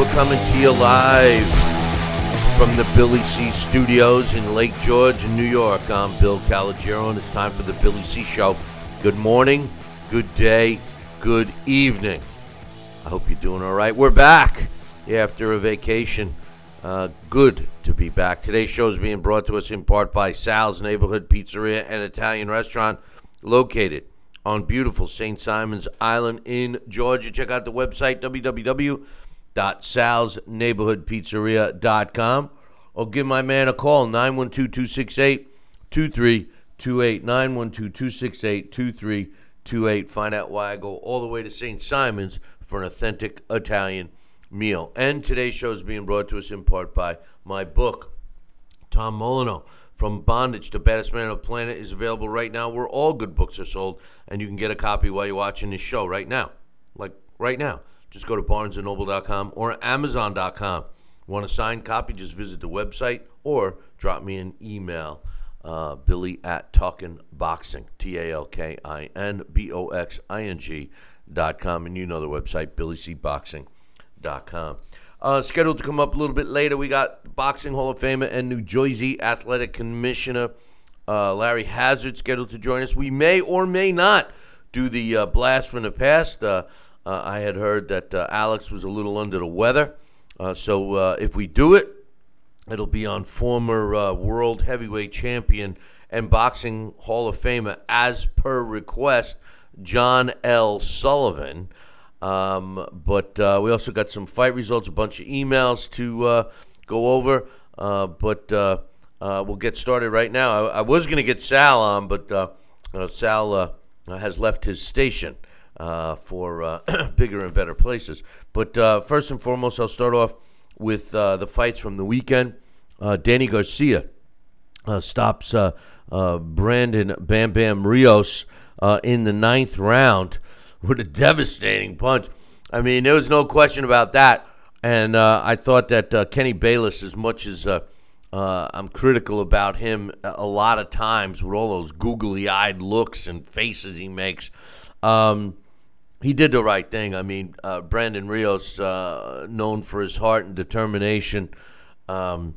We're coming to you live from the Billy C Studios in Lake George in New York. I'm Bill Calogero, and it's time for the Billy C Show. Good morning, good day, good evening. I hope you're doing all right. We're back after a vacation. Uh, good to be back. Today's show is being brought to us in part by Sal's Neighborhood Pizzeria and Italian Restaurant, located on beautiful St. Simon's Island in Georgia. Check out the website www.salsneighborhoodpizzeria.com or give my man a call 912-268-2328 912-268-2328 find out why I go all the way to St. Simon's for an authentic Italian meal. And today's show is being brought to us in part by my book Tom Molineaux from Bondage to Baddest Man on the Planet is available right now where all good books are sold, and you can get a copy while you're watching this show right now. Like right now. Just go to barnesandnoble.com or amazon.com. Want a signed copy? Just visit the website or drop me an email. Uh, Billy at Talkin Boxing, T A L K I N B O X I N G dot com. And you know the website, billycboxing.com. Uh, scheduled to come up a little bit later, we got Boxing Hall of Famer and New Jersey Athletic Commissioner uh, Larry Hazzard scheduled to join us. We may or may not do the uh, blast from the past. Uh, I had heard that uh, Alex was a little under the weather. Uh, so uh, if we do it, it'll be on former uh, world heavyweight champion and boxing Hall of Famer, as per request, John L. Sullivan. Um, but uh, we also got some fight results, a bunch of emails to go over. But we'll get started right now. I, I was going to get Sal on, but Sal has left his station uh, for uh, bigger and better places. But uh, first and foremost, I'll start off with uh, the fights from the weekend. Uh, Danny Garcia uh, stops Brandon Bam Bam Rios in the ninth round with a devastating punch. I mean, there was no question about that. And I thought that Kenny Bayless, as much as uh, I'm critical about him a a lot of times with all those googly eyed looks and faces he makes, um, he did the right thing. I mean, uh, Brandon Rios, uh, known for his heart and determination, um,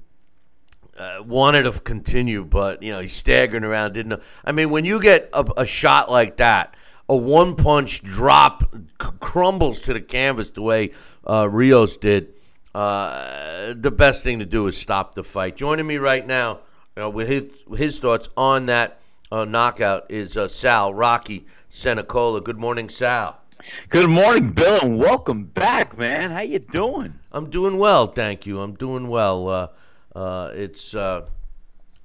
uh, wanted to continue, but you know he's staggering around. Didn't know. I mean, when you get a, a shot like that, a one punch drop c- crumbles to the canvas the way uh, Rios did. Uh, the best thing to do is stop the fight. Joining me right now with his his thoughts on that uh, knockout is Sal Rocky Senecola. Good morning, Sal. Good morning, Bill, and welcome back, man. How you doing? I'm doing well, thank you. I'm doing well. Uh, uh, it's uh,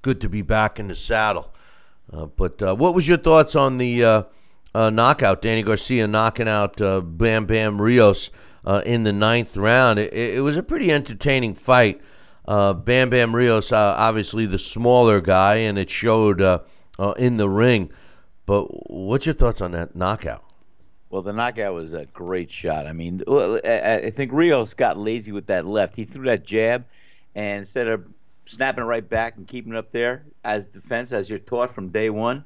good to be back in the saddle. Uh, but uh, what was your thoughts on the uh, knockout? Danny Garcia knocking out Bam Bam Rios in the ninth round. It, it was a pretty entertaining fight. Bam Bam Rios, obviously the smaller guy, and it showed in the ring. But what's your thoughts on that knockout? Well, the knockout was a great shot. I mean, I think Rios got lazy with that left. He threw that jab, and instead of snapping it right back and keeping it up there as defense, as you're taught from day one,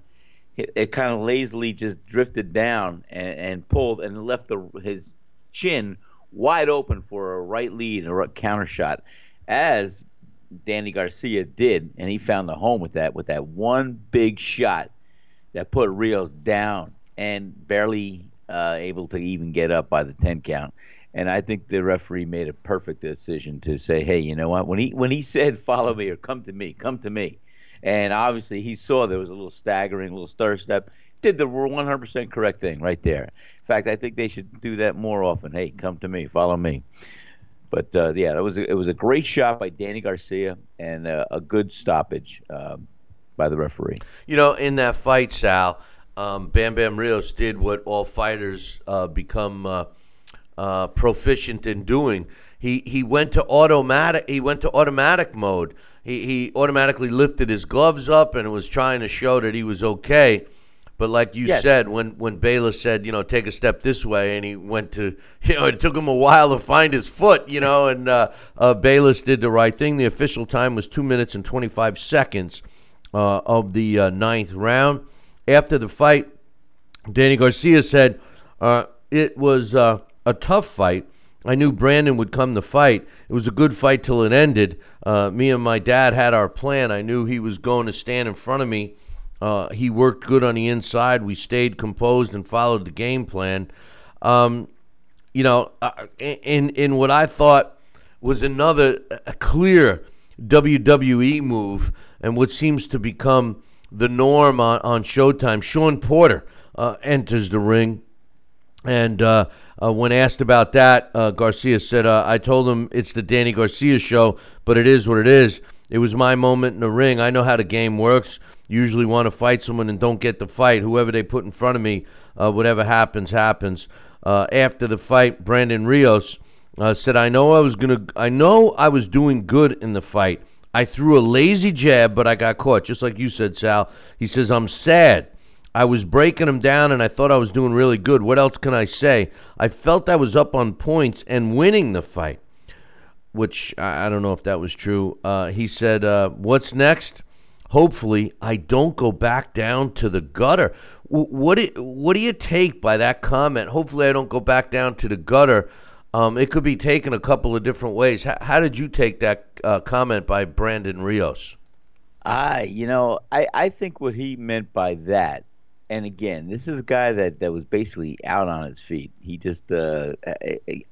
it, it kind of lazily just drifted down and, and pulled and left the, his chin wide open for a right lead and a counter shot, as Danny Garcia did, and he found the home with that with that one big shot that put Rios down and barely uh, able to even get up by the 10 count. And I think the referee made a perfect decision to say, "Hey, you know what? When he when he said follow me or come to me, come to me," and obviously he saw there was a little staggering, a little stir step. Did the 100% correct thing right there. In fact, I think they should do that more often. Hey, come to me, follow me. But uh, yeah, it was a, it was a great shot by Danny Garcia and uh, a good stoppage um, by the referee. You know, in that fight, Sal, um, Bam Bam Rios did what all fighters uh, become uh, uh, proficient in doing. He he went to automatic. He went to automatic mode. He he automatically lifted his gloves up and was trying to show that he was okay. But like you Yes. said, when when Bayless said, you know, take a step this way, and he went to, you know, it took him a while to find his foot, you know, and uh, uh, Bayless did the right thing. The official time was two minutes and twenty five seconds uh, of the uh, ninth round. After the fight, Danny Garcia said, uh, "It was uh, a tough fight. I knew Brandon would come to fight. It was a good fight till it ended. Uh, me and my dad had our plan. I knew he was going to stand in front of me. Uh, he worked good on the inside. We stayed composed and followed the game plan. Um, you know, uh, in in what I thought was another uh, clear WWE move, and what seems to become the norm on, on Showtime. Sean Porter uh, enters the ring, and uh, uh, when asked about that, uh, Garcia said, uh, "I told him it's the Danny Garcia show, but it is what it is. It was my moment in the ring. I know how the game works. Usually want to fight someone and don't get the fight. Whoever they put in front of me, uh, whatever happens, happens." After the fight, Brandon Rios said, "I know I was gonna. I know I was doing good in the fight. I threw a lazy jab, but I got caught, just like you said, Sal." He says, "I'm sad. I was breaking him down, and I thought I was doing really good. What else can I say? I felt I was up on points and winning the fight." Which I don't know if that was true. Uh, he said, uh, "What's next?" Hopefully, I don't go back down to the gutter. W- What do, what do you take by that comment? Hopefully, I don't go back down to the gutter. Um, it could be taken a couple of different ways. How, how did you take that uh, comment by Brandon Rios? I, you know, I, I think what he meant by that, and again, this is a guy that, that was basically out on his feet. He just, uh,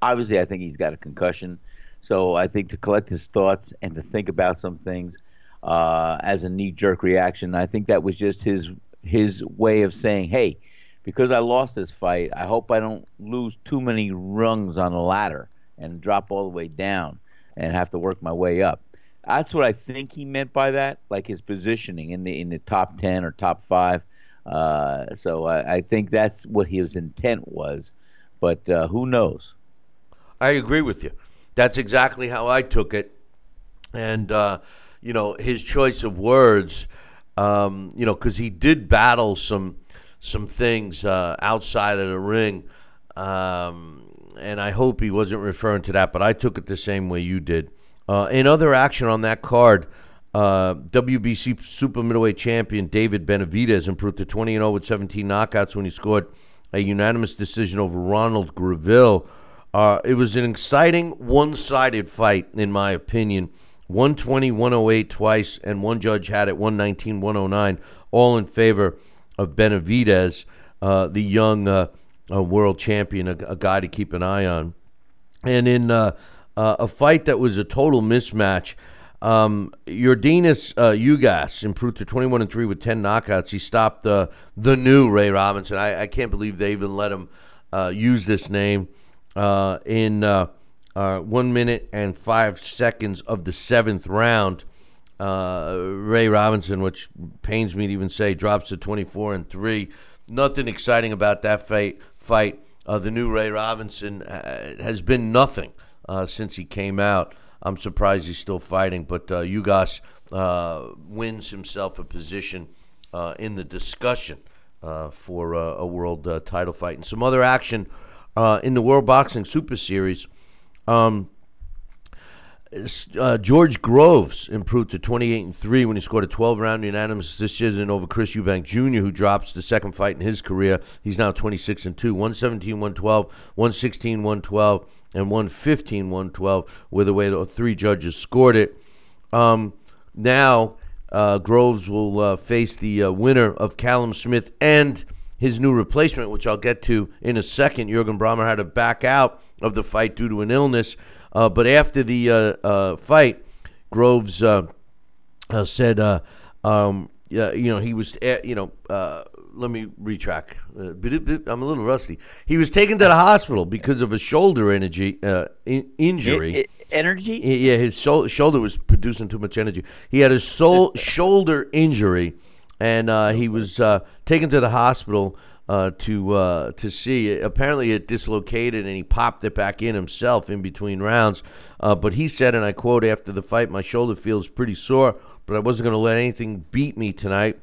obviously, I think he's got a concussion. So I think to collect his thoughts and to think about some things uh, as a knee jerk reaction, I think that was just his his way of saying, hey, because I lost this fight, I hope I don't lose too many rungs on the ladder and drop all the way down and have to work my way up. That's what I think he meant by that, like his positioning in the in the top ten or top five. Uh, so I, I think that's what his intent was, but uh, who knows? I agree with you. That's exactly how I took it. And, uh, you know, his choice of words, um, you know, because he did battle some some things uh, outside of the ring. Um, and I hope he wasn't referring to that, but I took it the same way you did. Uh, in other action on that card, uh, WBC Super Middleweight Champion David Benavidez improved to 20 0 with 17 knockouts when he scored a unanimous decision over Ronald Gavril. Uh, it was an exciting one sided fight, in my opinion. 120, 108 twice, and one judge had it 119, 109, all in favor of Benavidez, uh, the young uh, uh, world champion, a, a guy to keep an eye on. And in uh, uh, a fight that was a total mismatch, um, Yordenis uh, Ugas improved to 21 and 3 with 10 knockouts. He stopped the new Ray Robinson. I, I can't believe they even let him use this name in one minute and five seconds of the seventh round. Uh, Ray Robinson, which pains me to even say, drops to 24 and 3. Nothing exciting about that fight. fight. Uh, the new Ray Robinson uh, has been nothing uh, since he came out. I'm surprised he's still fighting, but uh, Ugas wins himself a position in the discussion for a world title fight. And some other action in the World Boxing Super Series. Um, uh, George Groves improved to 28 and 3 when he scored a 12 round unanimous decision over Chris Eubank Jr., who drops the second fight in his career. He's now 26 and 2, 117, 112, 116, 112, and 115, 112, where the way the three judges scored it. Um, now, uh, Groves will uh, face the uh, winner of Callum Smith and his new replacement, which I'll get to in a second. Jurgen Brähmer had to back out of the fight due to an illness. Uh, but after the uh, uh, fight, Groves uh, uh, said, um, yeah, you know, he was, you know, let me retrack. I'm a little rusty. He was taken to the hospital because of a shoulder energy in- injury. It, it, energy? Yeah, his so- shoulder was producing too much energy. He had a shoulder injury, and he was taken to the hospital uh, to uh, to see. Apparently, it dislocated, and he popped it back in himself in between rounds. Uh, but he said, and I quote after the fight, "My shoulder feels pretty sore, but I wasn't going to let anything beat me tonight.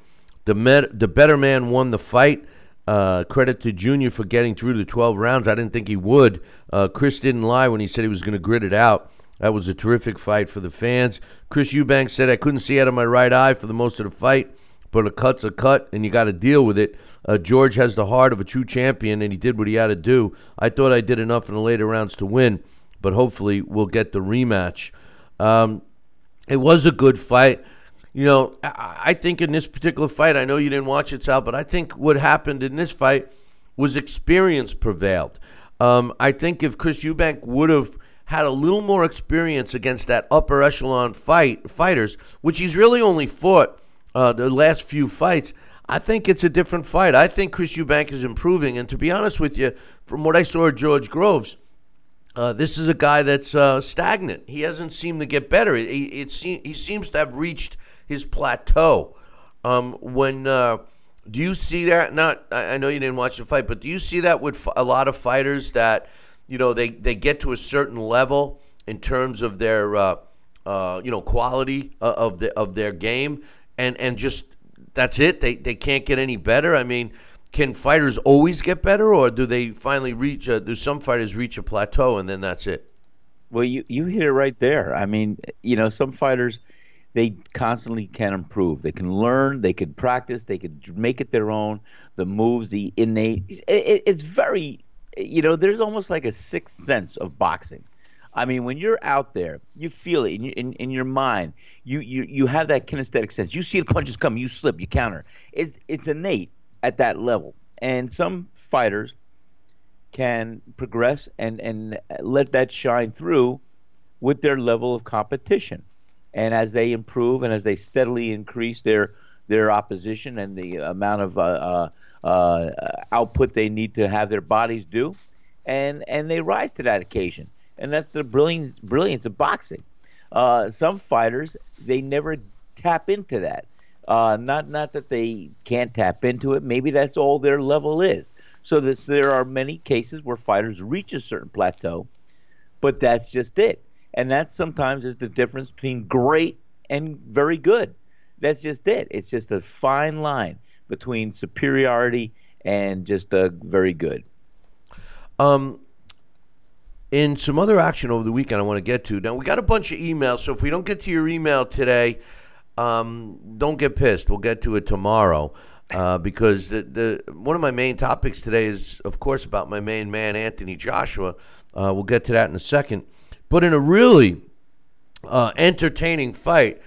The med- the better man won the fight." Uh, credit to Junior for getting through the 12 rounds. I didn't think he would. Uh, Chris didn't lie when he said he was going to grit it out. That was a terrific fight for the fans. Chris Eubank said, I couldn't see out of my right eye for the most of the fight, but a cut's a cut, and you got to deal with it. Uh, George has the heart of a true champion, and he did what he had to do. I thought I did enough in the later rounds to win, but hopefully we'll get the rematch. Um, it was a good fight. You know, I, I think in this particular fight, I know you didn't watch it, Sal, but I think what happened in this fight was experience prevailed. Um, I think if Chris Eubank would have had a little more experience against that upper echelon fight fighters, which he's really only fought uh, the last few fights, I think it's a different fight. I think Chris Eubank is improving, and to be honest with you, from what I saw at George Groves, uh, this is a guy that's uh, stagnant. He hasn't seemed to get better. It, it, it he seems to have reached his plateau. Um, when uh, do you see that? Not I know you didn't watch the fight, but do you see that with a lot of fighters that you know they, they get to a certain level in terms of their uh, uh, you know quality uh, of the of their game and and just that's it. They they can't get any better. I mean, can fighters always get better, or do they finally reach? A, do some fighters reach a plateau and then that's it? Well, you you hit it right there. I mean, you know, some fighters they constantly can improve. They can learn. They could practice. They could make it their own. The moves, the innate. It, it's very, you know, there's almost like a sixth sense of boxing. I mean, when you're out there, you feel it in, in, in your mind. You, you you have that kinesthetic sense. You see the punches come, you slip, you counter. It's it's innate at that level. And some fighters can progress and and let that shine through with their level of competition. And as they improve and as they steadily increase their their opposition and the amount of uh, uh, uh, output they need to have their bodies do, and and they rise to that occasion and that's the brilliance brilliance of boxing. Uh, some fighters they never tap into that. Uh, not not that they can't tap into it. Maybe that's all their level is. So this, there are many cases where fighters reach a certain plateau, but that's just it. And that sometimes is the difference between great and very good. That's just it. It's just a fine line between superiority and just a very good. Um, in some other action over the weekend I want to get to. Now, we got a bunch of emails, so if we don't get to your email today, um, don't get pissed. We'll get to it tomorrow. Uh, because the, the one of my main topics today is, of course, about my main man, Anthony Joshua. Uh, we'll get to that in a second. But in a really uh, entertaining fight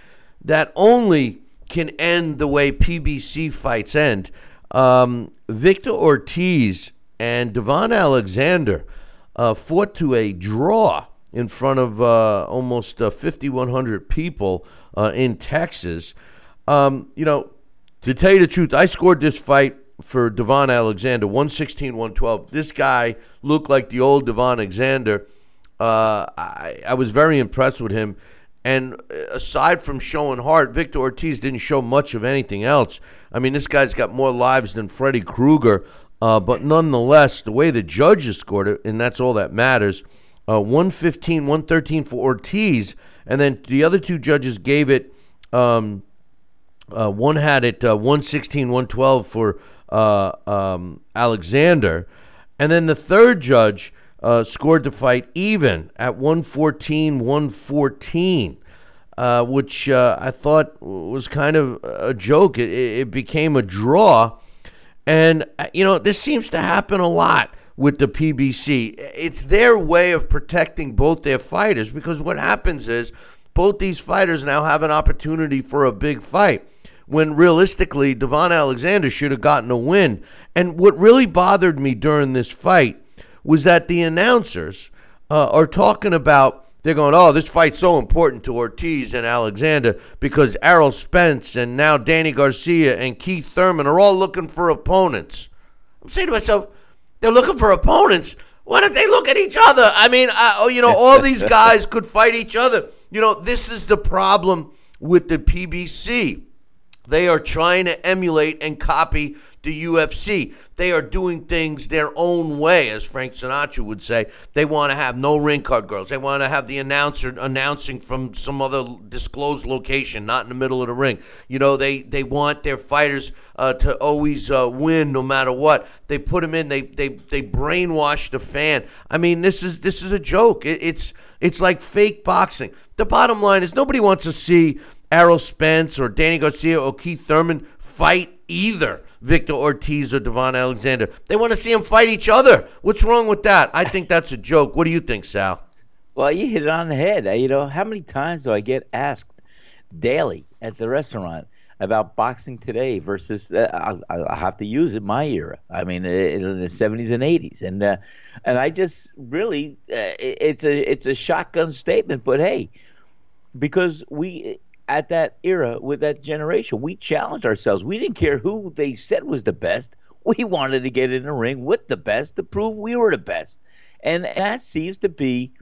that only can end the way PBC fights end, um, Victor Ortiz and Devon Alexander – uh, fought to a draw in front of uh, almost uh, 5,100 people uh, in Texas. Um, you know, to tell you the truth, I scored this fight for Devon Alexander, 116 112. This guy looked like the old Devon Alexander. Uh, I, I was very impressed with him. And aside from showing heart, Victor Ortiz didn't show much of anything else. I mean, this guy's got more lives than Freddy Krueger. Uh, but nonetheless, the way the judges scored it, and that's all that matters, uh, 115, 113 for Ortiz, and then the other two judges gave it, um, uh, one had it uh, 116, 112 for uh, um, Alexander, and then the third judge uh, scored the fight even at 114, 114. Uh, which I thought was kind of a joke. It, it became a draw and, uh, you know, this seems to happen a lot with the PBC. It's their way of protecting both their fighters because what happens is both these fighters now have an opportunity for a big fight. when realistically Devon Alexander should have gotten a win. And what really bothered me during this fight was that the announcers uh, are talking about they're going, oh, this fight's so important to Ortiz and Alexander because Errol Spence and now Danny Garcia and Keith Thurman are all looking for opponents. I'm saying to myself, they're looking for opponents. Why don't they look at each other? I mean, uh, you know, all these guys could fight each other. You know, this is the problem with the PBC. They are trying to emulate and copy the UFC. They are doing things their own way, as Frank Sinatra would say. They want to have no ring card girls. They want to have the announcer announcing from some other disclosed location, not in the middle of the ring. You know, they they want their fighters uh, to always uh, win no matter what. They put them in. They they they brainwash the fan. I mean, this is this is a joke. It, it's it's like fake boxing. The bottom line is nobody wants to see Errol Spence or Danny Garcia or Keith Thurman fight either. Victor Ortiz or Devon Alexander. They want to see them fight each other. What's wrong with that? I think that's a joke. What do you think, Sal? Well, you hit it on the head. You know, how many times do I get asked daily at the restaurant about boxing today versus uh, I, have to use it my era. I mean, in the 70s and 80s, and uh, and I just really uh, it's a it's a shotgun statement, but hey, because we at that era with that generation. We challenged ourselves. We didn't care who they said was the best. We wanted to get in the ring with the best to prove we were the best. And that seems to be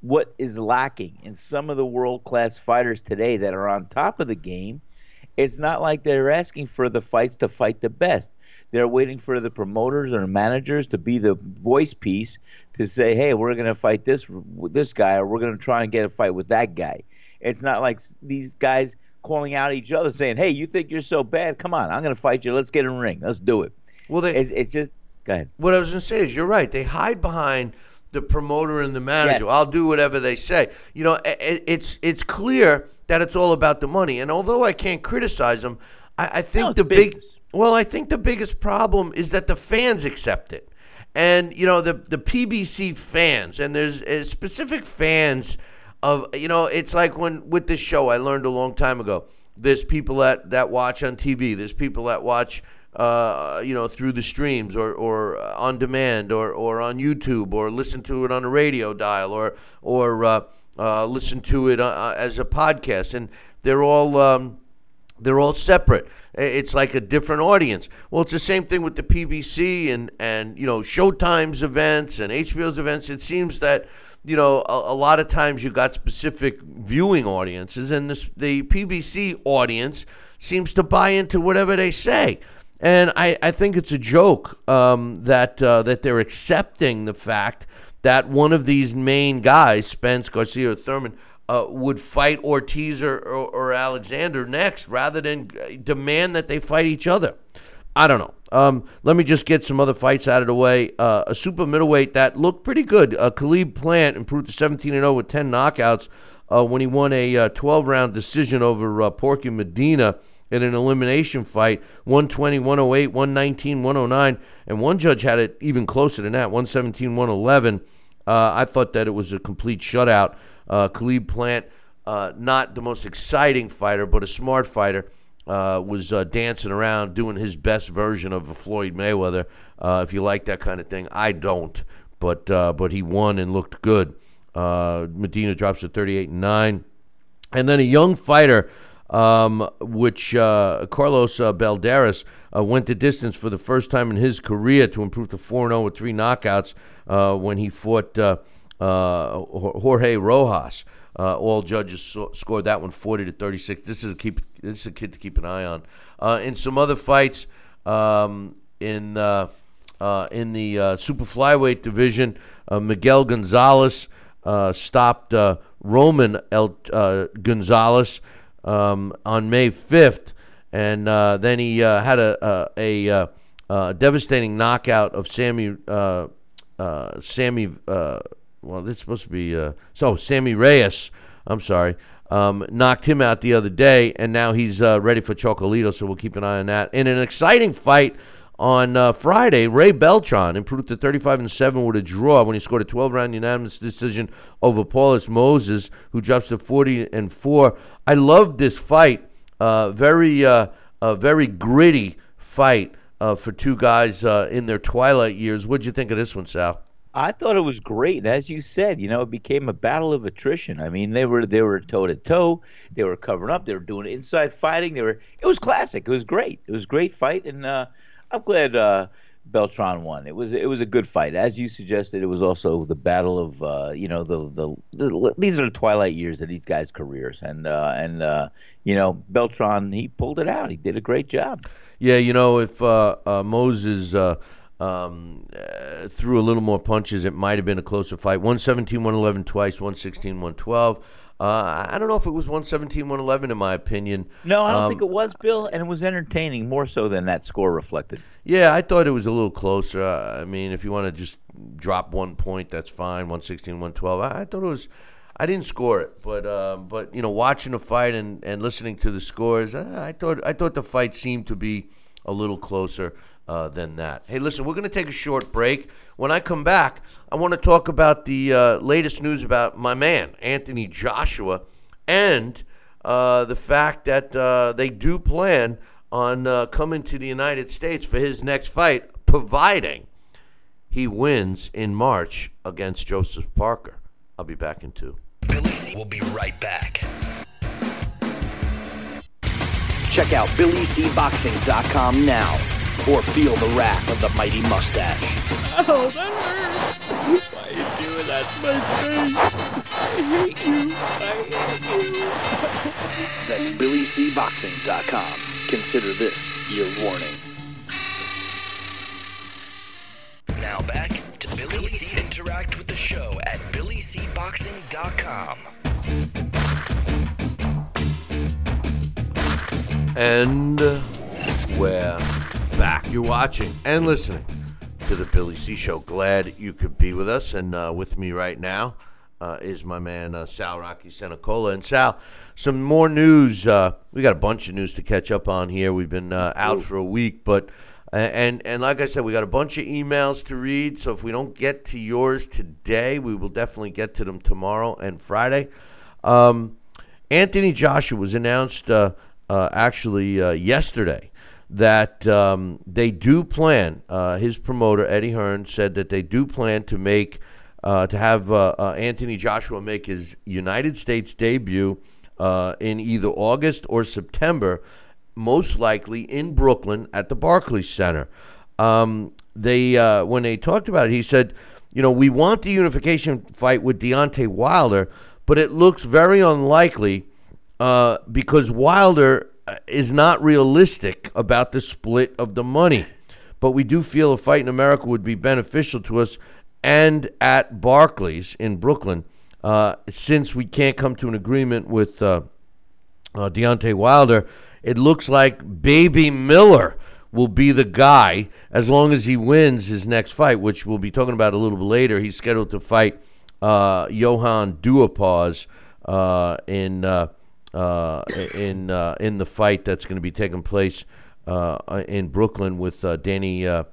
what is lacking in some of the world class fighters today that are on top of the game. It's not like they're asking for the fights to fight the best. They're waiting for the promoters or managers to be the voice piece to say, "Hey, we're going to fight this this guy, or we're going to try and get a fight with that guy." It's not like these guys calling out each other saying, "Hey, you think you're so bad? Come on, I'm going to fight you. Let's get in the ring. Let's do it." Well, they, it's, it's just go ahead. What I was going to say is, you're right. They hide behind the promoter and the manager. Yes. I'll do whatever they say. You know, it, it's it's clear that it's all about the money. And although I can't criticize them, I, I think no, the big well, I think the biggest problem is that the fans accept it. And you know the the PBC fans, and there's uh, specific fans of you know it's like when with this show I learned a long time ago. There's people that that watch on TV. There's people that watch uh, you know through the streams or or on demand or or on YouTube or listen to it on a radio dial or or uh, uh, listen to it uh, as a podcast, and they're all. Um, they're all separate. It's like a different audience. Well, it's the same thing with the PBC and, and you know Showtime's events and HBO's events. It seems that you know, a, a, lot of times you got specific viewing audiences, and this, the PBC audience seems to buy into whatever they say. And I, I think it's a joke um, that uh, that they're accepting the fact that one of these main guys, Spence, Garcia, or Thurman, uh, would fight Ortiz or, or, or Alexander next, rather than demand that they fight each other. I don't know. Um, let me just get some other fights out of the way. Uh, a super middleweight that looked pretty good. Uh, Caleb Plant improved to 17 0 with 10 knockouts uh, when he won a 12 uh, round decision over uh, Porky Medina in an elimination fight 120, 108, 119, 109. And one judge had it even closer than that 117, 111. Uh, I thought that it was a complete shutout. Caleb Plant, not the most exciting fighter, but a smart fighter uh, was uh, dancing around doing his best version of Floyd Mayweather. Uh, if you like that kind of thing, I don't, but uh, but he won and looked good. Uh, Medina drops to 38 and nine, and then a young fighter, um, which Carlos Balderas went the distance for the first time in his career to improve to 4 0 with three knockouts when he fought Jorge Rojas. Uh, all judges so, scored that one 40 to 36. This is a keep. This is a kid to keep an eye on. Uh, in some other fights, um, in uh, uh in the uh, super flyweight division, uh, Miguel Gonzalez stopped Roman El Gonzalez um, on May 5th, and then he had a a, a devastating knockout of Sammy Sammy well, this supposed to be uh, so Sammy Reyes. I'm sorry, um, knocked him out the other day, and now he's uh, ready for Chocolito. So we'll keep an eye on that. In an exciting fight on uh, Friday, Ray Beltran improved to 35 and seven with a draw when he scored a 12 round unanimous decision over Paulus Moses, who drops to 40 and four. I love this fight. Uh, very, uh, very gritty fight uh, for two guys in their twilight years. What'd you think of this one, Sal? I thought it was great. As you said, you know, it became a battle of attrition. I mean, they were they were toe to toe. They were covering up. They were doing inside fighting. They were. It was classic. It was great. It was a great fight, and uh, I'm glad uh, Beltran won. It was it was a good fight, as you suggested. It was also the battle of uh, you know the, the, the these are the twilight years of these guys' careers, and uh, and uh, you know Beltran he pulled it out. He did a great job. Yeah, you know if uh, uh, Moses. Uh, um, threw a little more punches. It might have been a closer fight. 117, 111 twice, 116, 112. Uh, I don't know if it was 117, 111 in my opinion. No, I don't um, think it was, Bill, and it was entertaining more so than that score reflected. Yeah, I thought it was a little closer. Uh, I mean, if you want to just drop one point, that's fine. 116, 112. I, I thought it was. I didn't score it, but uh, but you know, watching the fight and, and listening to the scores, I, I thought I thought the fight seemed to be a little closer uh, than that. Hey, listen, we're going to take a short break. When I come back, I want to talk about the uh, latest news about my man, Anthony Joshua, and uh, the fact that uh, they do plan on uh, coming to the United States for his next fight, providing he wins in March against Joseph Parker. I'll be back in two. Billy C will be right back. Check out BillyCBoxing.com now or feel the wrath of the mighty mustache. Oh, that hurts. Why are you doing that to my face? I hate you. I hate you. That's BillyCBoxing.com. Consider this your warning. Now back to Billy C. Interact with the show at BillyCBoxing.com. And uh, we're back. You're watching and listening to the Billy C Show. Glad you could be with us. And uh, with me right now uh, is my man uh, Sal Rocky Senecola. And Sal, some more news. Uh, we got a bunch of news to catch up on here. We've been uh, out for a week, but and and like I said, we got a bunch of emails to read. So if we don't get to yours today, we will definitely get to them tomorrow and Friday. Um, Anthony Joshua was announced uh, actually yesterday that um, they do plan. Uh, his promoter Eddie Hearn said that they do plan to make uh, to have uh, uh Anthony Joshua make his United States debut uh, in either August or September, most likely in Brooklyn at the Barclays Center. Um, they uh, when they talked about it, he said, you know, we want the unification fight with Deontay Wilder, but it looks very unlikely because Wilder is not realistic about the split of the money. But we do feel a fight in America would be beneficial to us and at Barclays in Brooklyn, uh, since we can't come to an agreement with uh, uh, Deontay Wilder. It looks like Baby Miller will be the guy as long as he wins his next fight, which we'll be talking about a little bit later. He's scheduled to fight uh, Johann Duhaupas uh, in uh, uh, in uh, in the fight that's going to be taking place uh, in Brooklyn with uh, Danny uh,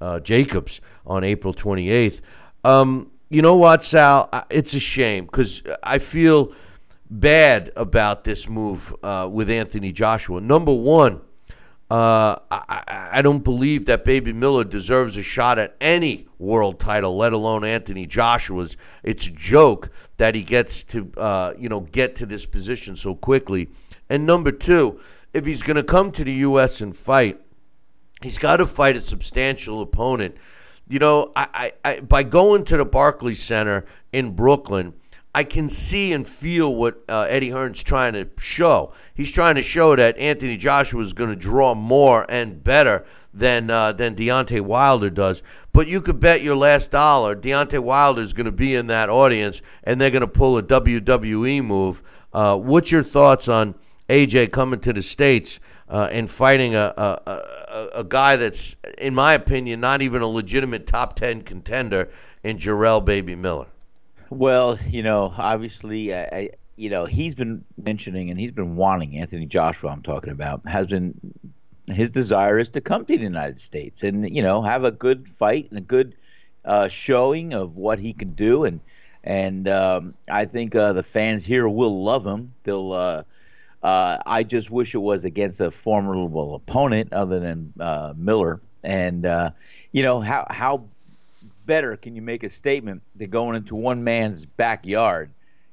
uh, Jacobs on April 28th. Um, you know what, Sal? It's a shame because I feel bad about this move with Anthony Joshua. Number one, uh, I, I, don't believe that Baby Miller deserves a shot at any world title, let alone Anthony Joshua's. It's a joke that he gets to, uh, you know, get to this position so quickly. And number two, if he's going to come to the U.S. and fight, he's got to fight a substantial opponent. You know, I, I, I by going to the Barclays Center in Brooklyn – I can see and feel what uh, Eddie Hearn's trying to show. He's trying to show that Anthony Joshua is going to draw more and better than uh, than Deontay Wilder does. But you could bet your last dollar Deontay Wilder is going to be in that audience, and they're going to pull a WWE move. Uh, what's your thoughts on AJ coming to the states uh, and fighting a, a, a, a guy that's, in my opinion, not even a legitimate top ten contender in Jarrell Baby Miller? Well, you know, obviously, I, you know, he's been mentioning and he's been wanting Anthony Joshua. I'm talking about has been his desire is to come to the United States and you know have a good fight and a good uh, showing of what he can do and and um, I think uh, the fans here will love him. They'll uh, Uh, I just wish it was against a formidable opponent other than uh, Miller. And uh, you know how how better can you make a statement than going into one man's backyard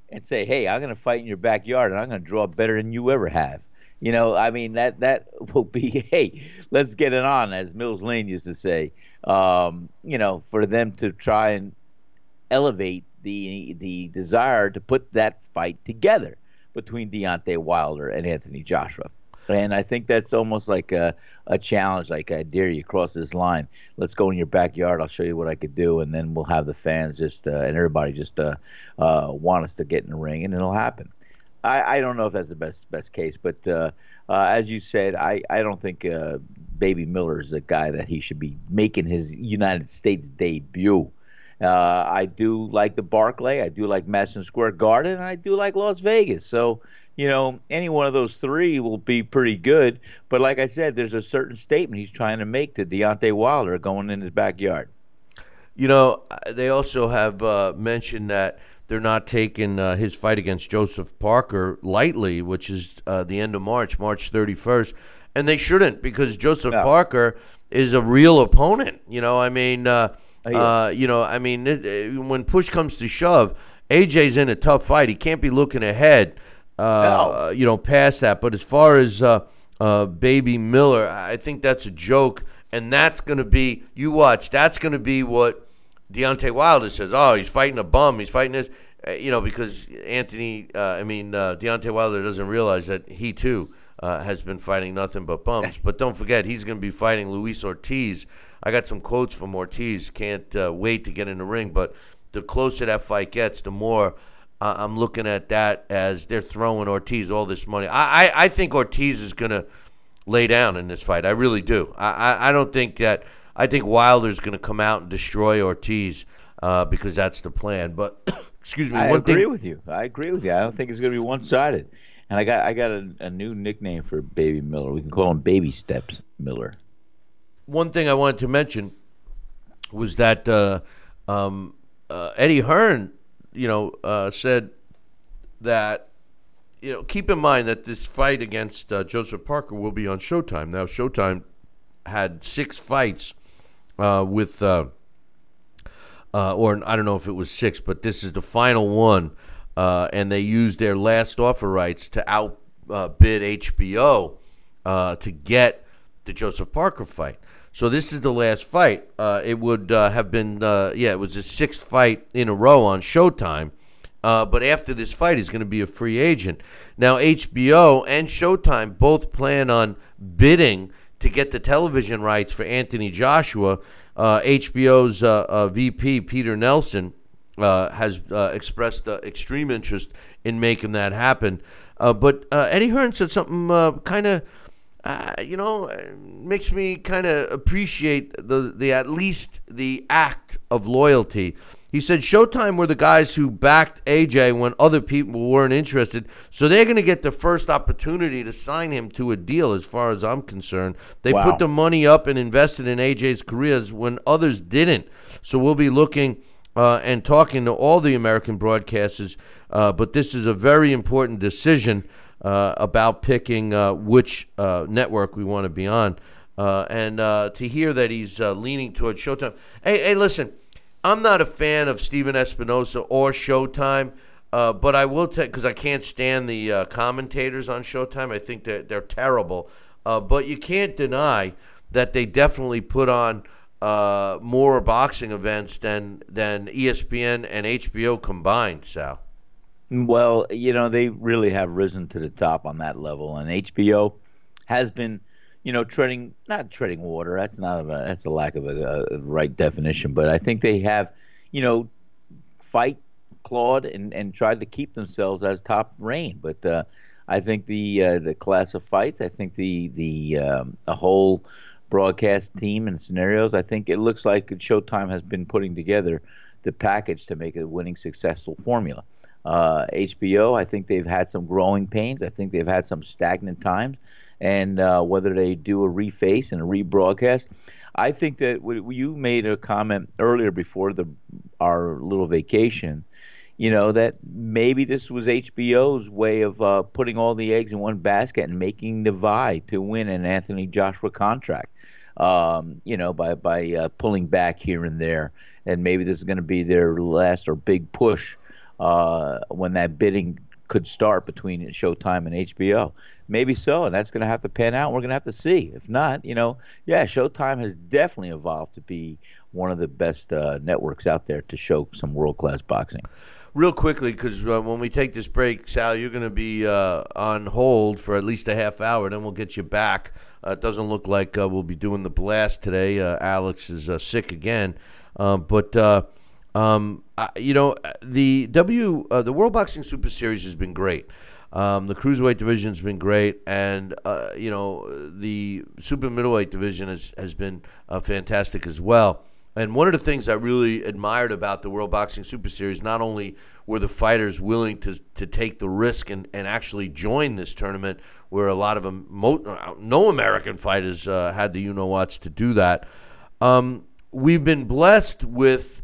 and say, "Hey, I'm going to fight in your backyard, and I'm going to draw better than you ever have." You know, I mean that that will be, "Hey, let's get it on," as Mills Lane used to say. Um, you know, for them to try and elevate the the desire to put that fight together between Deontay Wilder and Anthony Joshua. And I think that's almost like a, a challenge. Like, I dare you cross this line. Let's go in your backyard. I'll show you what I could do, and then we'll have the fans just uh, and everybody just uh, uh, want us to get in the ring, and it'll happen. I, I don't know if that's the best best case, but uh, uh, as you said, I, I don't think uh, Baby Miller is a guy that he should be making his United States debut. Uh, I do like the Barclay, I do like Madison Square Garden, and I do like Las Vegas. So you know, any one of those three will be pretty good. But like I said, there's a certain statement he's trying to make to Deontay Wilder going in his backyard. You know, they also have uh, mentioned that they're not taking uh, his fight against Joseph Parker lightly, which is uh, the end of March, March 31st. And they shouldn't because Joseph No. Parker is a real opponent. You know, I mean, uh, Oh, yeah. uh, you know, I mean, it, it- when push comes to shove, AJ's in a tough fight. He can't be looking ahead, uh, you know, past that. But as far as uh, uh, Baby Miller, I think that's a joke. And that's going to be, you watch, that's going to be what Deontay Wilder says, "Oh, he's fighting a bum. He's fighting this." Uh, you know, because Anthony, uh, I mean, uh, Deontay Wilder doesn't realize that he too uh, has been fighting nothing but bums. But don't forget, he's going to be fighting Luis Ortiz. I got some quotes from Ortiz. Can't uh, wait to get in the ring. But the closer that fight gets, the more I'm looking at that as they're throwing Ortiz all this money. I, I, I think Ortiz is going to lay down in this fight. I really do. I, I, I don't think that. I think Wilder's going to come out and destroy Ortiz uh, because that's the plan. But excuse me, I agree thing. with you. I agree with you. I don't think it's going to be one sided. And I got I got a, a new nickname for Baby Miller. We can call him Baby Steps Miller. One thing I wanted to mention was that uh, um, uh, Eddie Hearn, you know, uh, said that you know keep in mind that this fight against uh, Joseph Parker will be on Showtime. Now, Showtime had six fights uh, with. Uh, uh, or I don't know if it was six, but this is the final one, uh, and they used their last offer rights to outbid uh, HBO to get the Joseph Parker fight. So this is the last fight. Uh, it would uh, have been, uh, yeah, it was the sixth fight in a row on Showtime. Uh, but after this fight, he's going to be a free agent. Now, HBO and Showtime both plan on bidding to get the television rights for Anthony Joshua. HBO's uh, uh, VP, Peter Nelson, has expressed extreme interest in making that happen. But Eddie Hearn said something kind of, uh, you know, uh, makes me kind of appreciate the the at least the act of loyalty. He said Showtime were the guys who backed AJ when other people weren't interested, so they're going to get the first opportunity to sign him to a deal. As far as I'm concerned, they Wow. put the money up and invested in AJ's careers when others didn't. So we'll be looking uh, and talking to all the American broadcasters. Uh, but this is a very important decision uh, about picking uh, which uh, network we want to be on. Uh, and uh, to hear that he's leaning towards Showtime. Hey, hey, listen, I'm not a fan of Stephen Espinoza or Showtime. Uh, but I will take because I can't stand the uh, commentators on Showtime. I think that they're terrible. Uh, but you can't deny that they definitely put on more boxing events than than ESPN and HBO combined. Sal. Well, you know, they really have risen to the top on that level, and HBO has been, you know, treading not treading water. That's not a that's a lack of a, a right definition, but I think they have, you know, fight clawed and and tried to keep themselves as top reign. But uh, I think the uh, the class of fights, I think the the um, the whole broadcast team and scenarios, I think it looks like Showtime has been putting together the package to make a winning, successful formula. Uh, HBO, I think they've had some growing pains. I think they've had some stagnant times, and uh, whether they do a reface and a rebroadcast, I think that w- you made a comment earlier before the our little vacation. you know that maybe this was HBO's way of uh, putting all the eggs in one basket and making the vie to win an Anthony Joshua contract. Um, you know, by by uh, pulling back here and there, and maybe this is going to be their last or big push uh, when that bidding could start between Showtime and HBO. Maybe so, and that's going to have to pan out. We're going to have to see. If not, you know, yeah, Showtime has definitely evolved to be one of the best uh, networks out there to show some world class boxing. Real quickly, because uh, when we take this break, Sal, you're going to be uh, on hold for at least a half hour. Then we'll get you back. Uh, it doesn't look like uh, we'll be doing the blast today. Alex is sick again, um, but um, you know the W the World Boxing Super Series has been great. Um, the cruiserweight division's been great, and uh, you know the super middleweight division has has been uh, fantastic as well. And one of the things I really admired about the World Boxing Super Series, not only were the fighters willing to, to take the risk and, and actually join this tournament, where a lot of them, no American fighters uh, had the you know whats to do that. Um, we've been blessed with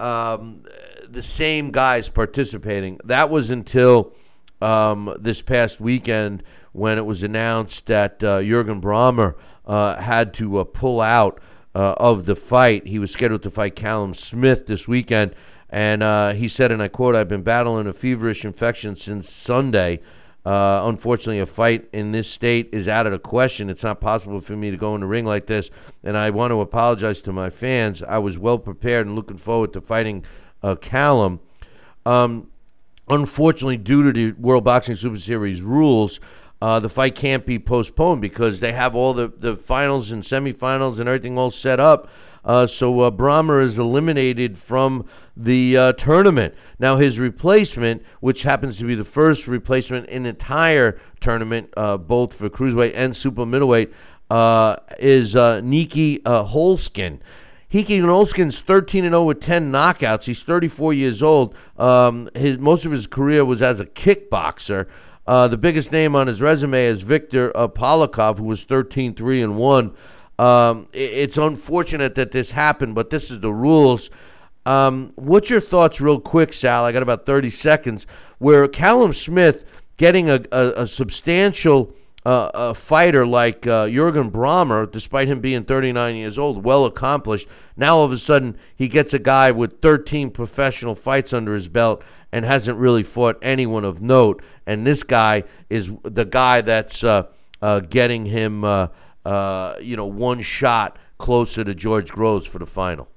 um, the same guys participating. That was until um, this past weekend when it was announced that uh, Jurgen Brähmer uh, had to uh, pull out uh, of the fight. He was scheduled to fight Callum Smith this weekend, and uh, he said, and I quote, I've been battling a feverish infection since Sunday. Uh, unfortunately, a fight in this state is out of the question. It's not possible for me to go in the ring like this, and I want to apologize to my fans. I was well prepared and looking forward to fighting Callum. Um, unfortunately, due to the World Boxing Super Series rules, uh, the fight can't be postponed because they have all the, the finals and semifinals and everything all set up. Uh, so uh, Brähmer is eliminated from the uh, tournament. Now his replacement, which happens to be the first replacement in the entire tournament, uh, both for cruiserweight and super middleweight, uh, is uh, Nieky uh, Holzken. Nieky Holzken's 13 and 0 with 10 knockouts. He's 34 years old. Um, his most of his career was as a kickboxer. The biggest name on his resume is Victor Polakov, who was 13 3 and 1. Um, it's unfortunate that this happened, but this is the rules. Um, what's your thoughts, real quick, Sal? I got about 30 seconds. Where Callum Smith getting a, a, a substantial uh, a fighter like uh, Jurgen Brähmer, despite him being 39 years old, well accomplished, now all of a sudden he gets a guy with 13 professional fights under his belt and hasn't really fought anyone of note. And this guy is the guy that's uh, uh, getting him, uh, you know, one shot closer to George Groves for the final.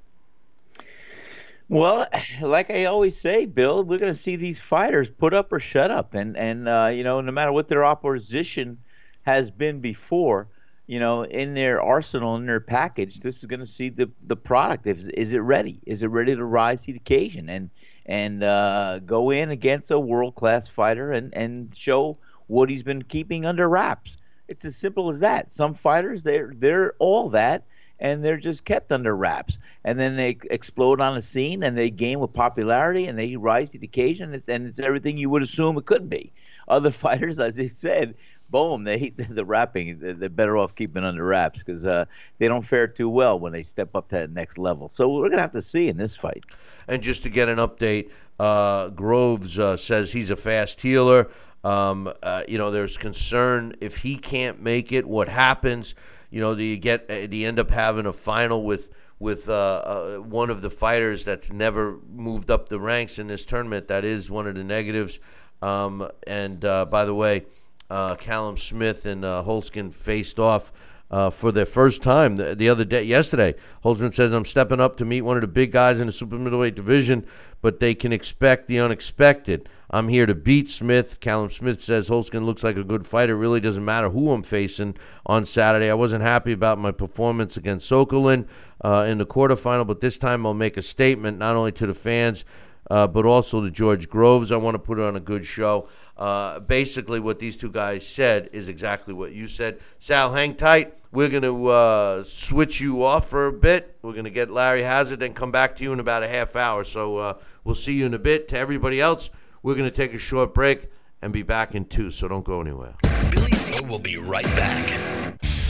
Well, like I always say, Bill, we're going to see these fighters put up or shut up, and and uh, you know, no matter what their opposition has been before, you know, in their arsenal, in their package, this is going to see the the product. Is is it ready? Is it ready to rise to the occasion? And and uh, go in against a world class fighter and, and show what he's been keeping under wraps. It's as simple as that. Some fighters they're they're all that and they're just kept under wraps. And then they explode on the scene and they gain with popularity and they rise to the occasion and it's, and it's everything you would assume it could be. Other fighters, as I said, boom, they hate the, the rapping. They're better off keeping under wraps because uh, they don't fare too well when they step up to that next level. So we're gonna have to see in this fight. And just to get an update, uh, Groves uh, says he's a fast healer. Um, uh, you know, there's concern if he can't make it, what happens? You know, do you get uh, do you end up having a final with with uh, one of the fighters that's never moved up the ranks in this tournament? That is one of the negatives. Um, and by the way uh, Callum Smith and uh, Holzken faced off uh, for the first time the, the, other day, yesterday. Holzken says, I'm stepping up to meet one of the big guys in the super middleweight division, but they can expect the unexpected. I'm here to beat Smith. Callum Smith says Holzken looks like a good fighter. Really doesn't matter who I'm facing on Saturday. I wasn't happy about my performance against Skoglund uh, in the quarterfinal, but this time I'll make a statement not only to the fans, uh, but also to George Groves. I want to put on a good show. Uh, basically, what these two guys said is exactly what you said. Sal, hang tight. We're going to uh, switch you off for a bit. We're going to get Larry Hazzard and come back to you in about a half hour. So uh, we'll see you in a bit. To everybody else, we're going to take a short break and be back in two. So don't go anywhere. Billy C will be right back.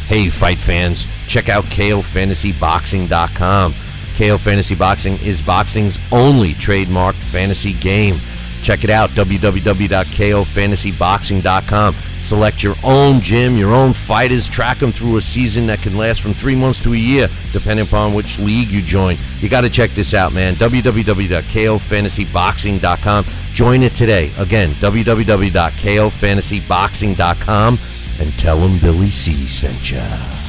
Hey, fight fans, check out KOFantasyBoxing.com. KO Fantasy Boxing is boxing's only trademarked fantasy game. Check it out, www.kofantasyboxing.com. Select your own gym, your own fighters, track them through a season that can last from three months to a year, depending upon which league you join. You got to check this out, man. www.kofantasyboxing.com. Join it today. Again, www.kofantasyboxing.com and tell them Billy C sent ya.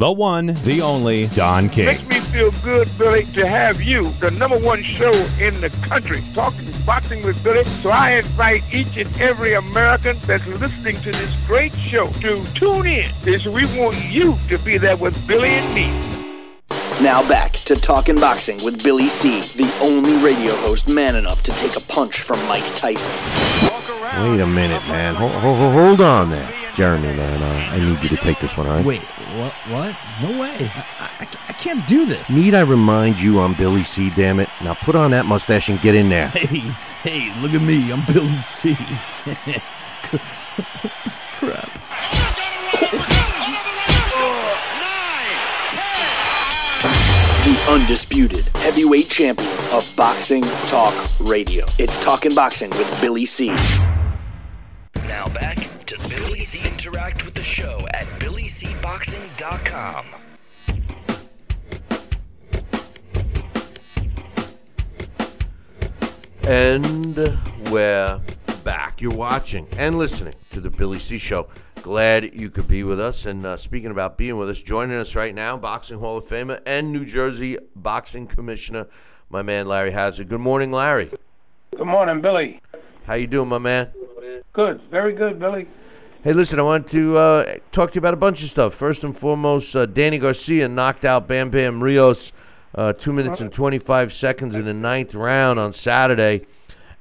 The one, the only Don King. Makes me feel good, Billy, to have you, the number one show in the country, talking boxing with Billy. So I invite each and every American that's listening to this great show to tune in. Because we want you to be there with Billy and me. Now back to Talking Boxing with Billy C., the only radio host man enough to take a punch from Mike Tyson. Wait a minute, man. Hold, hold, hold on there. Jeremy, man, uh, I need you to take this one, all right? Wait, what? What? No way. I, I, I can't do this. Need I remind you I'm Billy C, damn it? Now put on that mustache and get in there. Hey, hey, look at me. I'm Billy C. Crap. The undisputed heavyweight champion of Boxing Talk Radio. It's Talking Boxing with Billy C. Now back BillyCBoxing.com. And we're back. You're watching and listening to the Billy C Show. Glad you could be with us. And uh, speaking about being with us, joining us right now, Boxing Hall of Famer and New Jersey Boxing Commissioner, my man Larry Hazzard. Good morning, Larry. Good morning, Billy. How you doing, my man? Good, very good, Billy. Hey, listen, I want to uh, talk to you about a bunch of stuff. First and foremost, uh, Danny Garcia knocked out Bam Bam Rios uh, two minutes and 25 seconds in the ninth round on Saturday.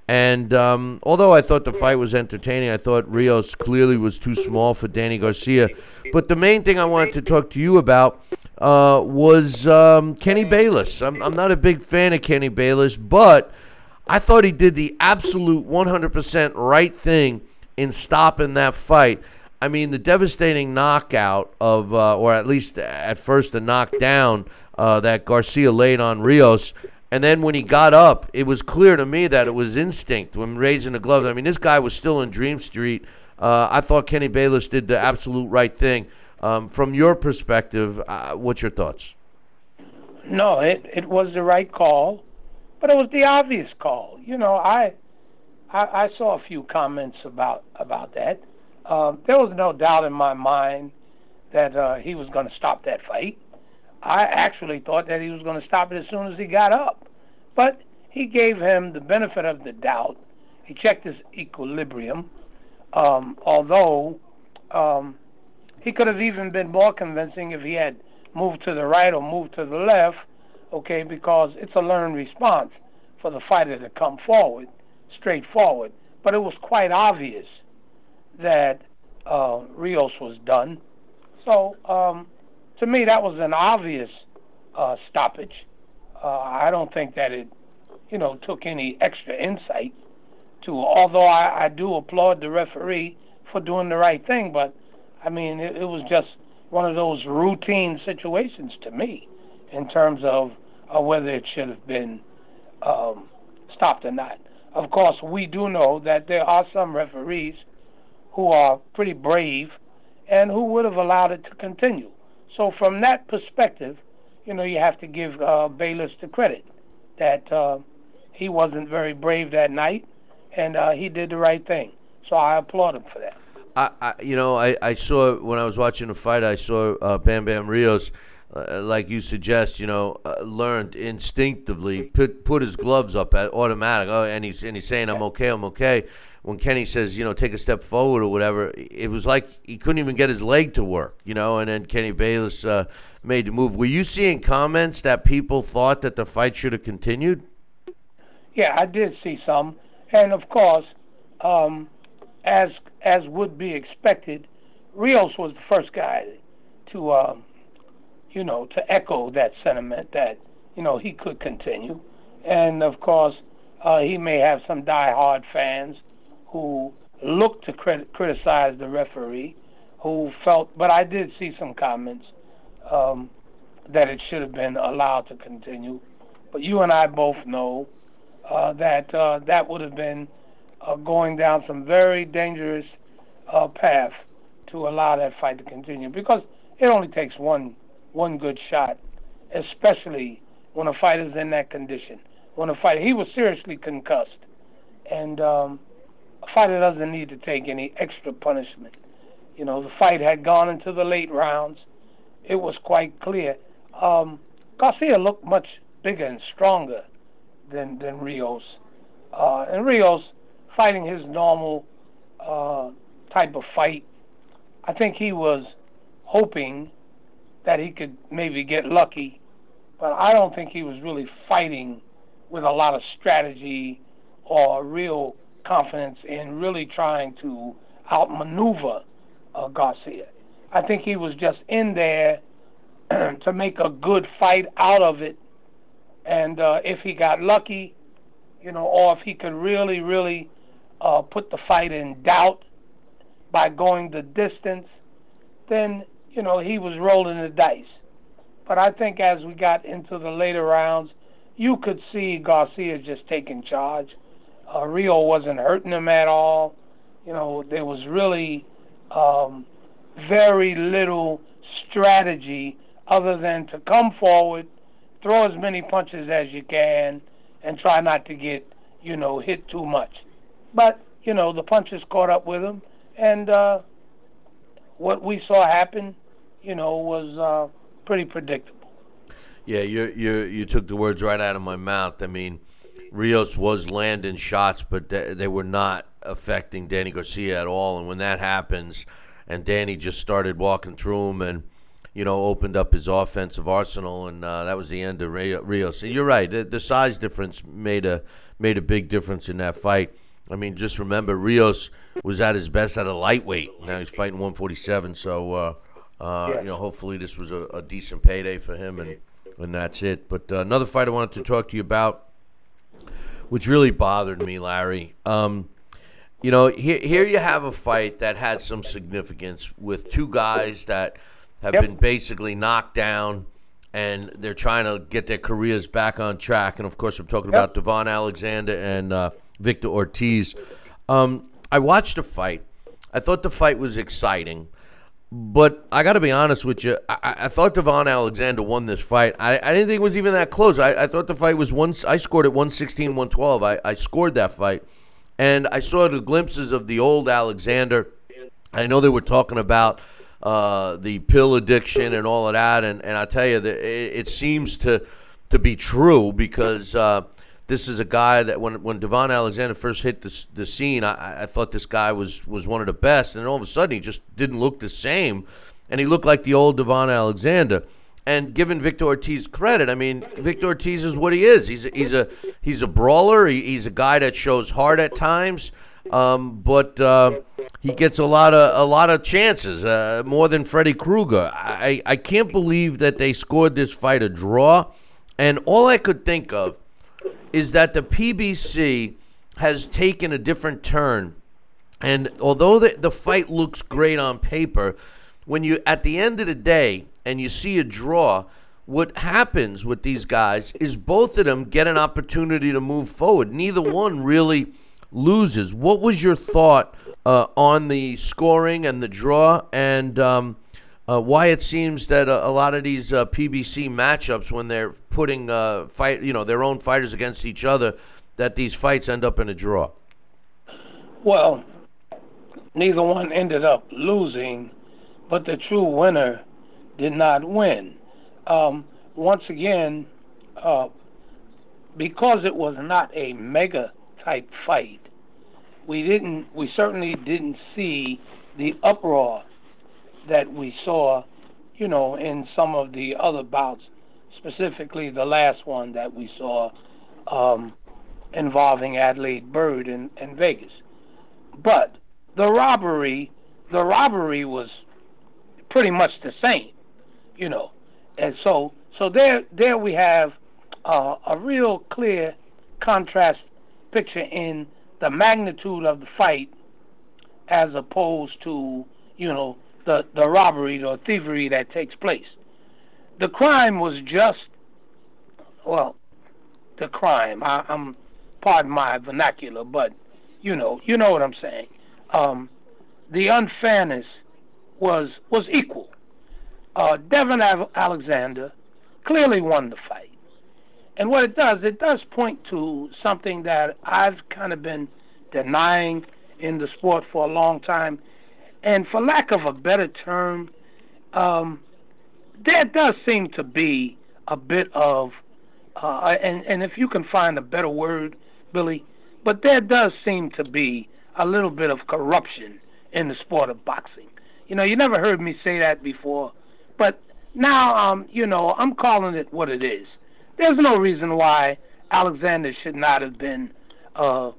And um, although I thought the fight was entertaining, I thought Rios clearly was too small for Danny Garcia. But the main thing I wanted to talk to you about uh, was um, Kenny Bayless. I'm, I'm not a big fan of Kenny Bayless, but I thought he did the absolute 100% right thing in stopping that fight. I mean, the devastating knockout of, uh, or at least at first the knockdown uh, that Garcia laid on Rios. And then when he got up, it was clear to me that it was instinct when raising the gloves. I mean, this guy was still in Dream Street. Uh, I thought Kenny Bayless did the absolute right thing. Um, from your perspective, uh, what's your thoughts? No, it it was the right call, but it was the obvious call. You know, I I, I saw a few comments about about that. Um, there was no doubt in my mind that uh, he was going to stop that fight. I actually thought that he was going to stop it as soon as he got up, but he gave him the benefit of the doubt. He checked his equilibrium, um, although um, he could have even been more convincing if he had moved to the right or moved to the left. Okay, because it's a learned response for the fighter to come forward, straightforward. But it was quite obvious that uh, Rios was done. So um, to me, that was an obvious uh, stoppage. Uh, I don't think that it, you know, took any extra insight to. Although I, I do applaud the referee for doing the right thing, but I mean, it, it was just one of those routine situations to me, in terms of uh, whether it should have been um, stopped or not. Of course, we do know that there are some referees who are pretty brave and who would have allowed it to continue. So, from that perspective, you know, you have to give uh, Bayless the credit that uh, he wasn't very brave that night, and uh, he did the right thing. So I applaud him for that. I, I you know, I, I saw when I was watching the fight, I saw uh, Bam Bam Rios, uh, like you suggest, you know, uh, learned instinctively put put his gloves up at automatic. Oh, and he's and he's saying, "I'm okay, I'm okay." When Kenny says, you know, take a step forward or whatever, it was like he couldn't even get his leg to work, you know. And then Kenny Bayless uh, made the move. Were you seeing comments that people thought that the fight should have continued? Yeah, I did see some, and of course, um, as as would be expected, Rios was the first guy to, um, you know, to echo that sentiment that you know he could continue, and of course, uh, he may have some die-hard fans who look to crit- criticize the referee, who felt. But I did see some comments um, that it should have been allowed to continue. But you and I both know uh, that uh, that would have been uh, going down some very dangerous uh, path to allow that fight to continue because it only takes one one good shot, especially when a fighter's in that condition. When a fighter he was seriously concussed, and um, a fighter doesn't need to take any extra punishment. You know, the fight had gone into the late rounds. It was quite clear. Um, Garcia looked much bigger and stronger than than Rios, uh, and Rios fighting his normal uh, type of fight. I think he was hoping that he could maybe get lucky, but I don't think he was really fighting with a lot of strategy or real confidence in really trying to outmaneuver uh, Garcia. I think he was just in there to make a good fight out of it, and uh, if he got lucky, you know, or if he could really, really uh, put the fight in doubt by going the distance, then you know he was rolling the dice. But I think as we got into the later rounds, you could see Garcia just taking charge. Uh, Rio wasn't hurting him at all. You know, there was really um, very little strategy other than to come forward, throw as many punches as you can, and try not to get, you know, hit too much. But, you know, the punches caught up with him, and uh, what we saw happen, you know, was uh, pretty predictable. Yeah, you you you took the words right out of my mouth. I mean, Rios was landing shots, but they, they were not affecting Danny Garcia at all. And when that happens, and Danny just started walking through him and you know opened up his offensive arsenal, and uh, that was the end of Rios. You're right. The, the size difference made a made a big difference in that fight. I mean, just remember Rios was at his best at a lightweight. Now he's fighting 147. So uh, uh, you know, hopefully this was a, a decent payday for him, and and that's it. But uh, another fight I wanted to talk to you about, which really bothered me, Larry. Um, you know, here here you have a fight that had some significance with two guys that have Yep. been basically knocked down. And they're trying to get their careers back on track. And of course, I'm talking about Devon Alexander and uh, Victor Ortiz. Um, I watched the fight. I thought the fight was exciting. But I got to be honest with you. I, I- thought Devon Alexander won this fight. I, I didn't think it was even that close. I, I thought the fight was one. I scored at 116, 112. I, I scored that fight. And I saw the glimpses of the old Alexander. I know they were talking about uh, the pill addiction and all of that. And, and I tell you, that it, it seems to, to be true because uh, this is a guy that when, when Devon Alexander first hit the, the scene, I, I thought this guy was, was one of the best. And all of a sudden, he just didn't look the same. And he looked like the old Devon Alexander. And given Victor Ortiz credit, I mean, Victor Ortiz is what he is. He's a, he's a he's a brawler. He, he's a guy that shows hard at times, um, but uh, he gets a lot of a lot of chances, uh, more than Freddy Krueger. I I can't believe that they scored this fight a draw, and all I could think of is that the PBC has taken a different turn. And although the, the fight looks great on paper, when you at the end of the day and you see a draw, what happens with these guys is both of them get an opportunity to move forward. Neither one really loses. What was your thought uh, on the scoring and the draw, and um, uh, why it seems that a, a lot of these uh, PBC matchups, when they're putting uh, fight, you know, their own fighters against each other, that these fights end up in a draw? Well, neither one ended up losing, but the true winner did not win. Um, once again, uh, because it was not a mega type fight, we didn't. We certainly didn't see the uproar that we saw, you know, in some of the other bouts, specifically the last one that we saw um, involving Adalaide Byrd in, in Vegas. But the robbery, the robbery was pretty much the same, you know, and so so there there we have uh, a real clear contrast picture in the magnitude of the fight as opposed to you know the the robbery or thievery that takes place. The crime was just well, the crime. I, I'm pardon my vernacular, but you know, you know what I'm saying. Um, the unfairness was was equal. Uh, Devon Alexander clearly won the fight, and what it does, it does point to something that I've kind of been denying in the sport for a long time, and for lack of a better term, um, there does seem to be a bit of, uh, and and if you can find a better word, Billy, but there does seem to be a little bit of corruption in the sport of boxing. You know, you never heard me say that before, but now, um, you know, I'm calling it what it is. There's no reason why Alexander should not have been uh,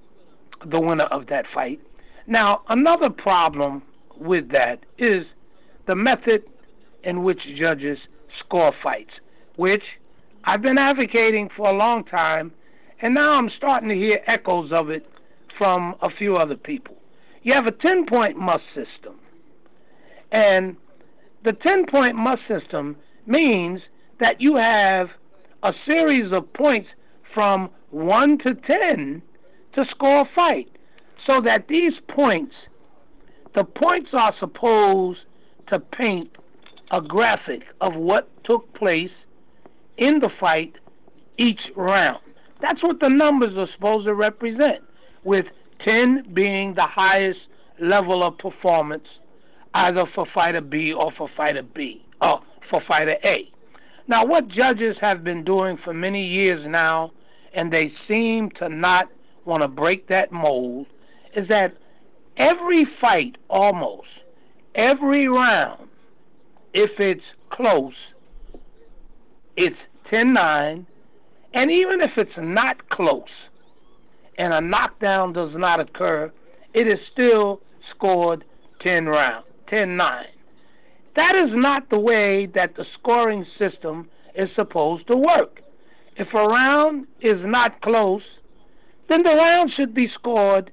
the winner of that fight. Now, another problem with that is the method in which judges score fights, which I've been advocating for a long time, and now I'm starting to hear echoes of it from a few other people. You have a 10 point must system, and the 10 point must system means that you have a series of points from 1 to 10 to score a fight. So that these points, the points are supposed to paint a graphic of what took place in the fight each round. That's what the numbers are supposed to represent, with 10 being the highest level of performance, either for fighter B or for fighter B, or for fighter A. Now, what judges have been doing for many years now, and they seem to not want to break that mold, is that every fight, almost every round, if it's close, it's 10 9. And even if it's not close and a knockdown does not occur, it is still scored 10 round, 10 9. That is not the way that the scoring system is supposed to work. If a round is not close, then the round should be scored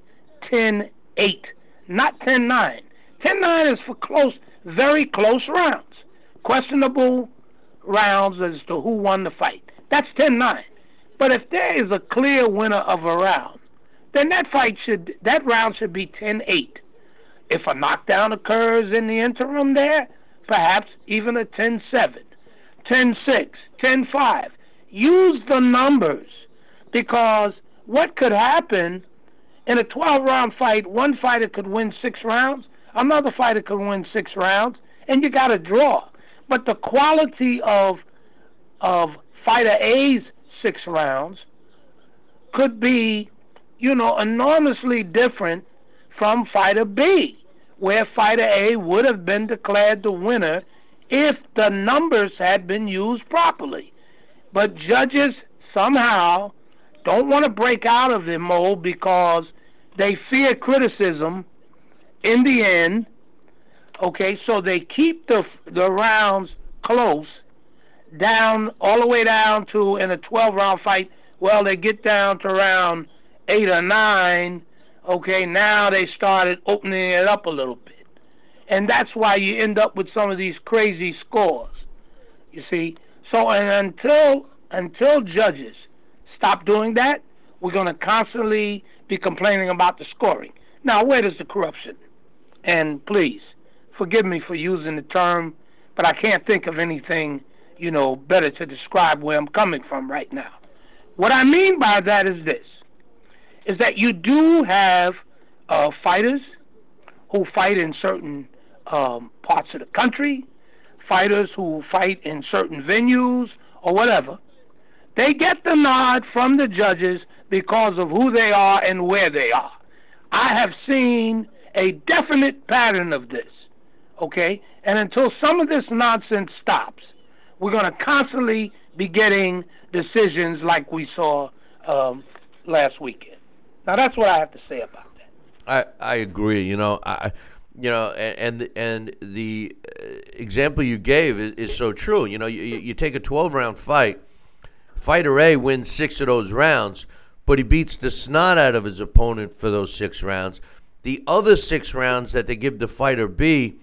10 8, not 10 9. 10 9 is for close, very close rounds. Questionable rounds as to who won the fight. That's 10 9. But if there is a clear winner of a round, then that fight should that round should be 10 8. If a knockdown occurs in the interim there, perhaps even a 10 7, 10 6, 10 5. Use the numbers because what could happen in a 12 round fight, one fighter could win six rounds, another fighter could win six rounds, and you got a draw. But the quality of of fighter A's six rounds could be, you know, enormously different from fighter B, where fighter A would have been declared the winner if the numbers had been used properly. But judges somehow don't want to break out of the mold because they fear criticism in the end. Okay, so they keep the the rounds close down all the way down to in a 12 round fight. Well, they get down to round eight or nine. Okay, now they started opening it up a little bit, and that's why you end up with some of these crazy scores. You see, so and until until judges stop doing that, we're going to constantly be complaining about the scoring. Now, where does the corruption? And please, forgive me for using the term, but I can't think of anything, you know, better to describe where I'm coming from right now. What I mean by that is this: is that you do have uh, fighters who fight in certain um, parts of the country, fighters who fight in certain venues or whatever. They get the nod from the judges because of who they are and where they are. I have seen a definite pattern of this, okay? And until some of this nonsense stops, we're going to constantly be getting decisions like we saw um, last weekend. Now, that's what I have to say about that. I, I agree. You know, I, you know, and and, the uh, example you gave is, is so true. You know, you, you take a 12 round fight, fighter A wins six of those rounds but he beats the snot out of his opponent for those six rounds. The other six rounds that they give the fighter B,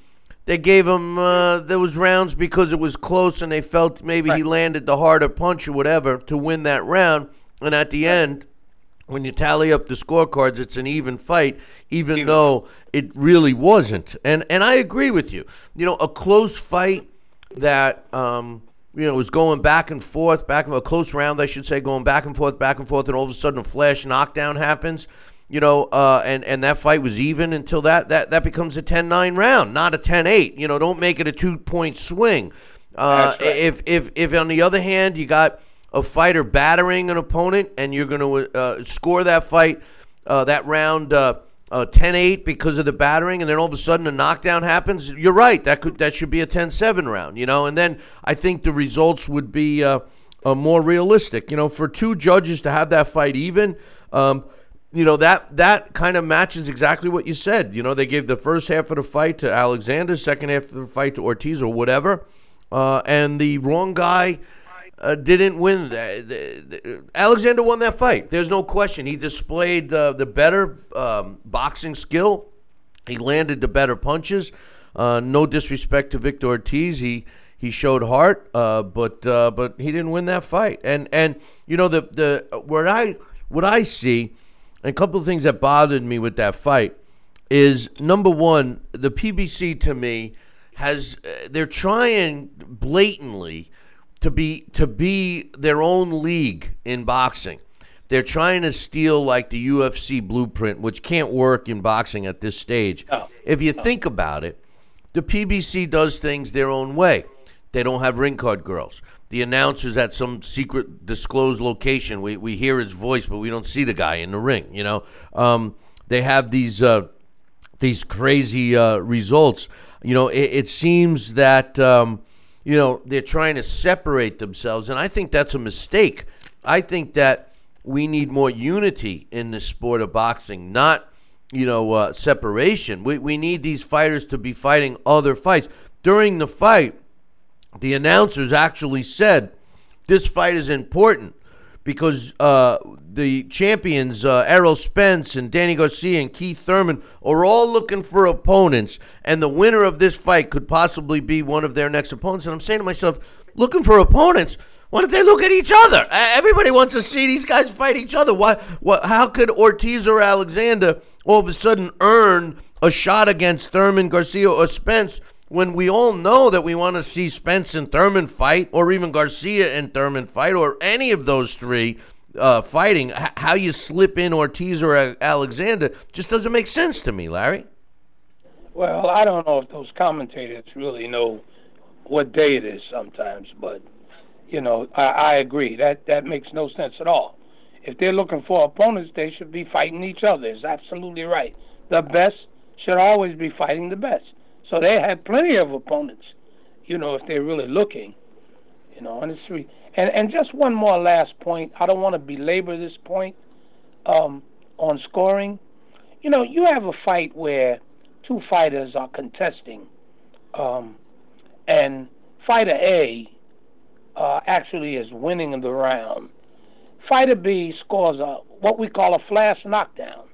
they gave him uh, those rounds because it was close and they felt maybe right. he landed the harder punch or whatever to win that round. And at the end, when you tally up the scorecards, it's an even fight, even though it really wasn't. And and I agree with you. You know, a close fight that um, you know was going back and forth, back a close round, I should say, going back and forth, back and forth, and all of a sudden a flash knockdown happens. You know, uh, and and that fight was even until that that that becomes a 10-9 round, not a 10-8. You know, don't make it a two point swing. Uh, If if if on the other hand you got a fighter battering an opponent and you're going to uh, score that fight, uh, that round uh, uh, 10-8 because of the battering, and then all of a sudden a knockdown happens. You're right. That could that should be a 10-7 round, you know. And then I think the results would be uh, uh, more realistic. You know, for two judges to have that fight even. Um, you know that that kind of matches exactly what you said. You know, they gave the first half of the fight to Alexander, second half of the fight to Ortiz or whatever, uh, and the wrong guy uh, didn't win. that. the- the- Alexander won that fight. There's no question. He displayed uh, the better um, boxing skill. He landed the better punches. Uh, no disrespect to Victor Ortiz. He he showed heart, uh, but uh, but he didn't win that fight. And and you know the the what I what I see, a couple of things that bothered me with that fight is number one, the PBC to me has uh, they're trying blatantly to be to be their own league in boxing. They're trying to steal like the UFC blueprint, which can't work in boxing at this stage. If you think about it, the PBC does things their own way. They don't have ring card girls. The announcer's at some secret disclosed location. We, we hear his voice, but we don't see the guy in the ring. You know, um, they have these uh, these crazy uh, results. You know, it, it seems that um, you know they're trying to separate themselves, and I think that's a mistake. I think that we need more unity in the sport of boxing, not you know uh, separation. We we need these fighters to be fighting other fights during the fight. The announcers actually said this fight is important because uh, the champions uh, Errol Spence and Danny Garcia and Keith Thurman are all looking for opponents, and the winner of this fight could possibly be one of their next opponents. And I'm saying to myself, looking for opponents. Why don't they look at each other? Everybody wants to see these guys fight each other. Why? What? How could Ortiz or Alexander all of a sudden earn a shot against Thurman, Garcia, or Spence when we all know that we want to see Spence and Thurman fight, or even Garcia and Thurman fight, or any of those three uh, fighting? H- how you slip in Ortiz or Alexander just doesn't make sense to me, Larry. Well, I don't know if those commentators really know what day it is sometimes, but you know, I, I agree that that makes no sense at all. If they're looking for opponents, they should be fighting each other. It's absolutely right. The best should always be fighting the best. So they have plenty of opponents, you know, if they're really looking, you know. And it's and and just one more last point. I don't want to belabor this point um, on scoring. You know, you have a fight where two fighters are contesting, um, and fighter A uh, actually is winning the round. Fighter B scores a what we call a flash knockdown.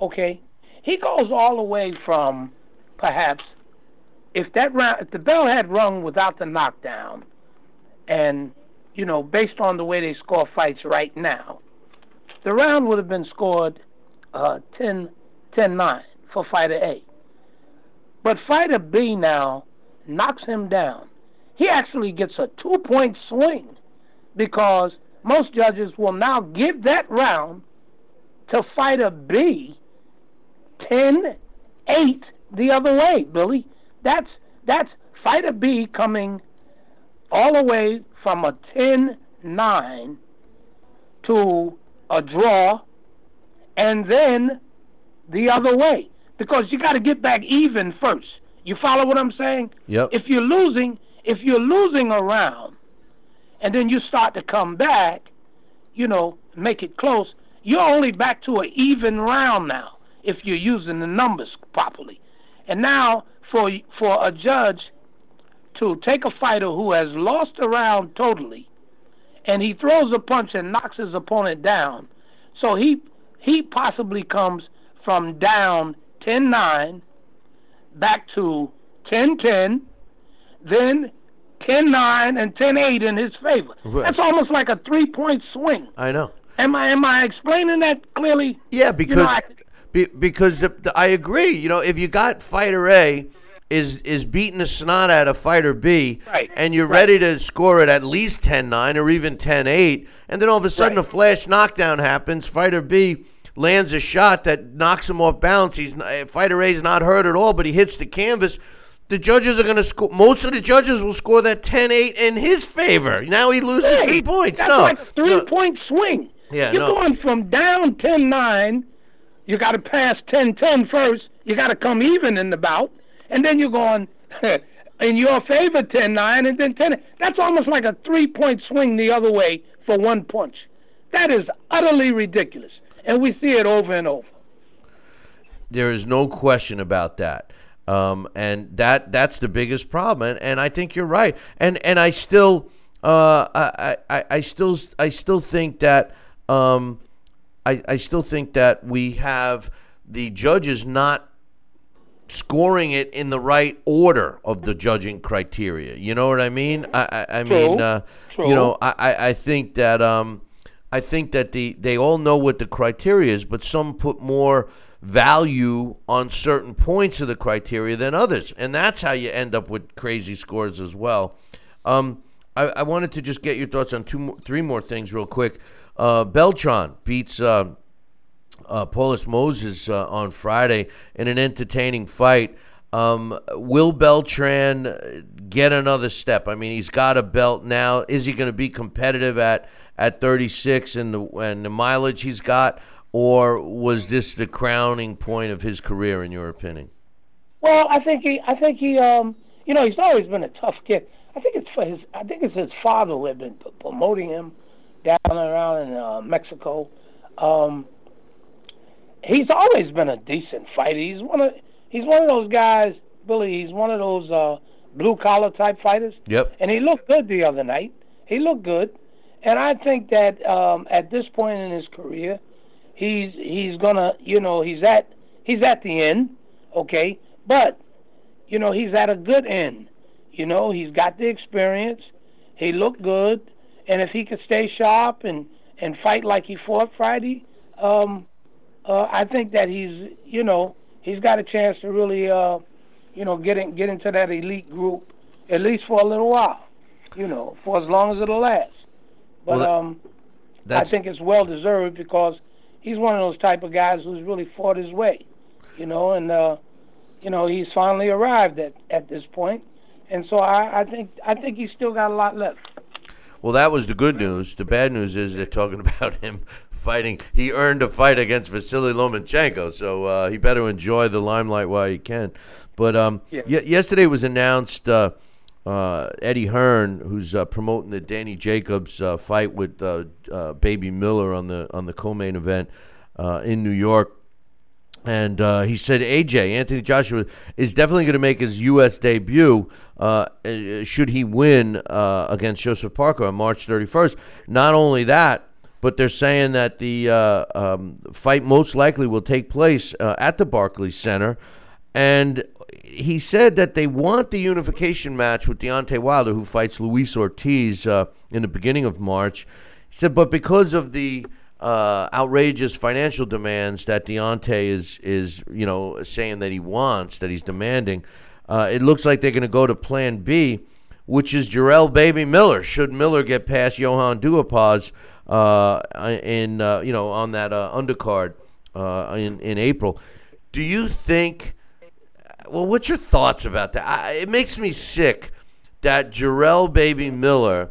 Okay, he goes all the way from perhaps if that round if the bell had rung without the knockdown, and you know based on the way they score fights right now, the round would have been scored uh, 10, 10-9 for fighter A. But fighter B now knocks him down. He actually gets a two point swing because most judges will now give that round to fighter B 10 8 the other way, Billy. That's that's fighter B coming all the way from a 10 9 to a draw and then the other way because you got to get back even first. You follow what I'm saying? Yep. If you're losing, if you're losing a round, and then you start to come back, you know, make it close, you're only back to an even round now if you're using the numbers properly. And now for for a judge to take a fighter who has lost a round totally, and he throws a punch and knocks his opponent down, so he he possibly comes from down 10-9 back to 10-10, then 10-9 and 10-8 in his favor. Right. That's almost like a three-point swing. I know. Am I am I explaining that clearly? Yeah, because I- be, because the, the, I agree. You know, if you got fighter A is is beating the snot out of fighter B, Right, and you're right. ready to score it at least 10-9 or even 10-8, and then all of a sudden Right. a flash knockdown happens, fighter B lands a shot that knocks him off balance. He's n- eh, fighter A's not hurt at all, but he hits the canvas. The judges are going to score. Most of the judges will score that 10-8 in his favor. Now he loses Hey, three points. That's no, like a three no. point swing. Yeah, You're no. going from down 10 9, you got to pass 10 10 first, you got to come even in the bout, and then you're going in your favor 10 9, and then 10. That's almost like a three point swing the other way for one punch. That is utterly ridiculous. And we see it over and over. There is no question about that. Um, and that that's the biggest problem. And, and I think you're right. And and I still uh, I, I, I still I still think that um, I, I still think that we have the judges not scoring it in the right order of the judging criteria. You know what I mean? I I, I mean uh, you know I, I, think that um, I think that the they all know what the criteria is, but some put more value on certain points of the criteria than others, and that's how you end up with crazy scores as well. Um, I, I wanted to just get your thoughts on two, more, three more things real quick. Uh, Beltran beats uh, uh, Paulus Moses uh, on Friday in an entertaining fight. Um, will Beltran get another step? I mean, he's got a belt now. Is he going to be competitive at, at 36 and the and the mileage he's got, or was this the crowning point of his career, in your opinion? Well, I think he, I think he, um, you know, he's always been a tough kid. I think it's for his, I think it's his father who had been promoting him down around in uh, Mexico. Um, he's always been a decent fighter. He's one of, he's one of those guys, Billy. He's one of those uh, blue collar type fighters. Yep. And he looked good the other night. He looked good, and I think that um, at this point in his career, he's he's gonna, you know, he's at he's at the end, okay, but you know he's at a good end. You know, he's got the experience. He looked good, and if he could stay sharp and and fight like he fought Friday, um, uh, I think that he's you know he's got a chance to really uh, you know get in, get into that elite group at least for a little while. You know, for as long as it'll last. But Well, um, I think it's well deserved because he's one of those type of guys who's really fought his way, you know, and uh, you know he's finally arrived at at this point, and so I, I think I think he's still got a lot left. Well, that was the good news. The bad news is they're talking about him fighting. He earned a fight against Vasily Lomachenko, so uh, he better enjoy the limelight while he can. But um, Yeah. ye- yesterday was announced uh, uh, Eddie Hearn, who's uh, promoting the Danny Jacobs uh, fight with uh, uh, Baby Miller on the on the co-main event uh, in New York. And uh, he said AJ Anthony Joshua is definitely going to make his U.S. debut uh, should he win uh, against Joseph Parker on March 31st. Not only that, but they're saying that the uh, um, fight most likely will take place uh, at the Barclays Center. And he said that they want the unification match with Deontay Wilder, who fights Luis Ortiz uh, in the beginning of March. He said, but because of the uh, outrageous financial demands that Deontay is is you know saying that he wants, that he's demanding, uh, it looks like they're going to go to Plan B, which is Jarrell Baby Miller. Should Miller get past Johan Duhaupas uh, in uh, you know on that uh, undercard uh, in in April, do you think? Well, what's your thoughts about that? I, it makes me sick that Jarrell Baby Miller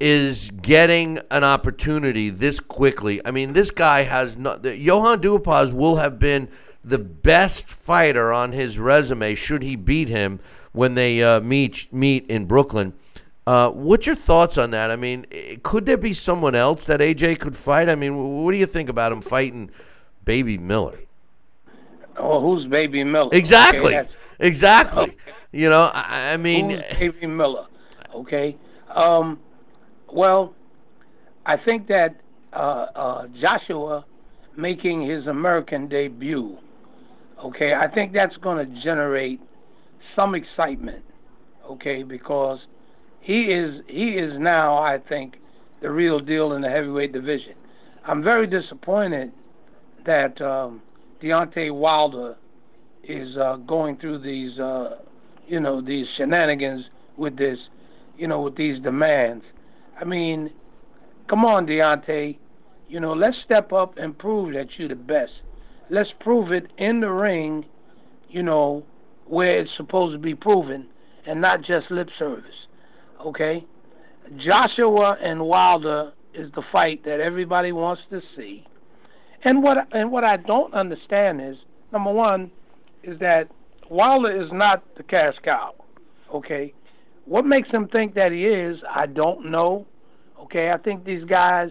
is getting an opportunity this quickly. I mean, this guy has not. The, Johan Duhaupas will have been the best fighter on his resume should he beat him when they uh, meet meet in Brooklyn. Uh, what's your thoughts on that? I mean, eh, could there be someone else that AJ could fight? I mean, what do you think about him fighting Baby Miller? Oh, who's Baby Miller? Exactly. Okay, exactly. You know, I, I mean, Who's Baby Miller? Okay. Um, well, I think that uh, uh, Joshua making his American debut, okay, I think that's going to generate some excitement, okay, because he is he is now, I think, the real deal in the heavyweight division. I'm very disappointed that um, Deontay Wilder is uh, going through these, uh, you know, these shenanigans with this, you know, with these demands. I mean, come on, Deontay. You know, let's step up and prove that you're the best. Let's prove it in the ring, you know, where it's supposed to be proven and not just lip service. Okay? Joshua and Wilder is the fight that everybody wants to see. And what and what I don't understand is number one is that Wilder is not the cash cow. Okay? What makes him think that he is, I don't know. Okay, I think these guys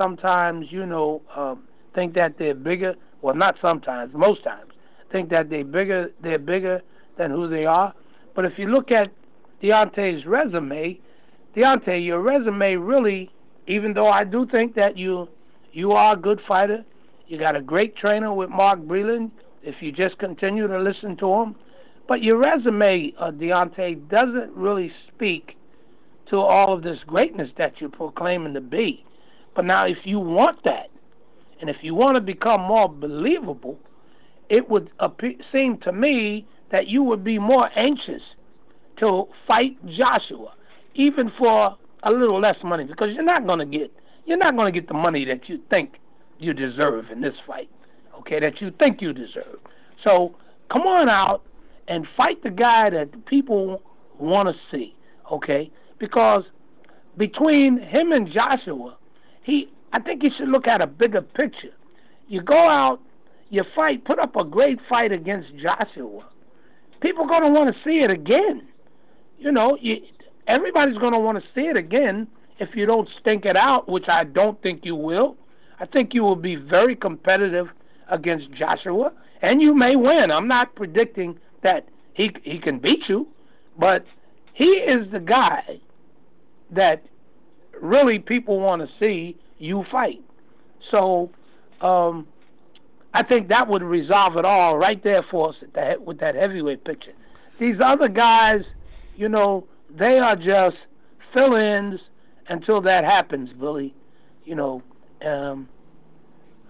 sometimes, you know, um, think that they're bigger. Well, not sometimes, most times, think that they're bigger. They're bigger than who they are. But if you look at Deontay's resume, Deontay, your resume really, even though I do think that you you are a good fighter, you got a great trainer with Mark Breland. If you just continue to listen to him, but your resume, uh, Deontay, doesn't really speak to all of this greatness that you're proclaiming to be. But now, if you want that, and if you want to become more believable, it would appear, seem to me that you would be more anxious to fight Joshua, even for a little less money, because you're not going to get you're not going to get the money that you think you deserve in this fight. Okay, that you think you deserve. So come on out and fight the guy that people want to see. Okay, because between him and Joshua, he I think you should look at a bigger picture. You go out, you fight, put up a great fight against Joshua. People going to want to see it again. You know, you, everybody's going to want to see it again if you don't stink it out, which I don't think you will. I think you will be very competitive against Joshua, and you may win. I'm not predicting that he he can beat you, but he is the guy that really people want to see you fight. So um, I think that would resolve it all right there for us with that heavyweight picture. These other guys, you know, they are just fill-ins until that happens, Billy. You know, um,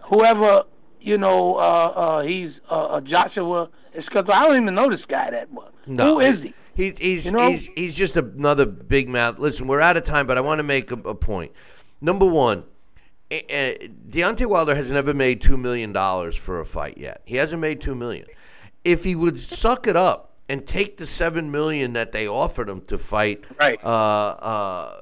whoever you know, uh, uh, he's uh, Joshua. It's because I don't even know this guy that much. No, Who is he? He, he's You know? he's he's just another big mouth. Listen, we're out of time, but I want to make a, a point. Number one, eh, eh, Deontay Wilder has never made two million dollars for a fight yet. He hasn't made two million. If he would suck it up and take the seven million that they offered him to fight Right. uh, uh,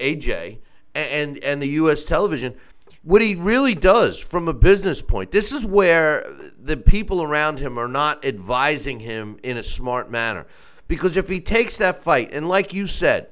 AJ and and the U.S. television, what he really does from a business point, this is where the people around him are not advising him in a smart manner. Because if he takes that fight, and like you said,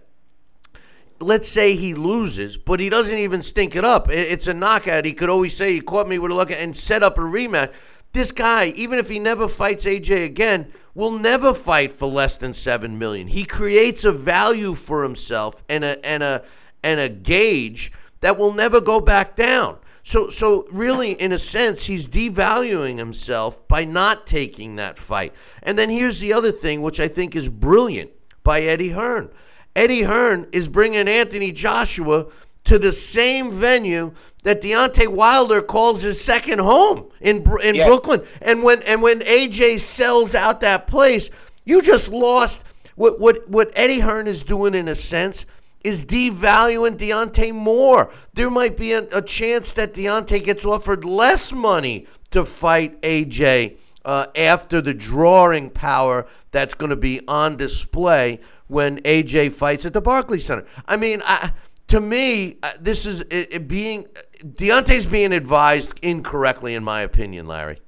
let's say he loses, but he doesn't even stink it up. It's a knockout. He could always say he caught me with a look and set up a rematch. This guy, even if he never fights AJ again, will never fight for less than seven million. He creates a value for himself and a and a and a gauge that will never go back down. So so really in a sense he's devaluing himself by not taking that fight. And then here's the other thing which I think is brilliant by Eddie Hearn. Eddie Hearn is bringing Anthony Joshua to the same venue that Deontay Wilder calls his second home in in Yeah. Brooklyn. And when and when AJ sells out that place, you just lost. What what what Eddie Hearn is doing in a sense is devaluing Deontay more. There might be a, a chance that Deontay gets offered less money to fight AJ uh, after the drawing power that's going to be on display when AJ fights at the Barclays Center. I mean, I, to me, uh, this is being Deontay's being advised incorrectly, in my opinion, Larry.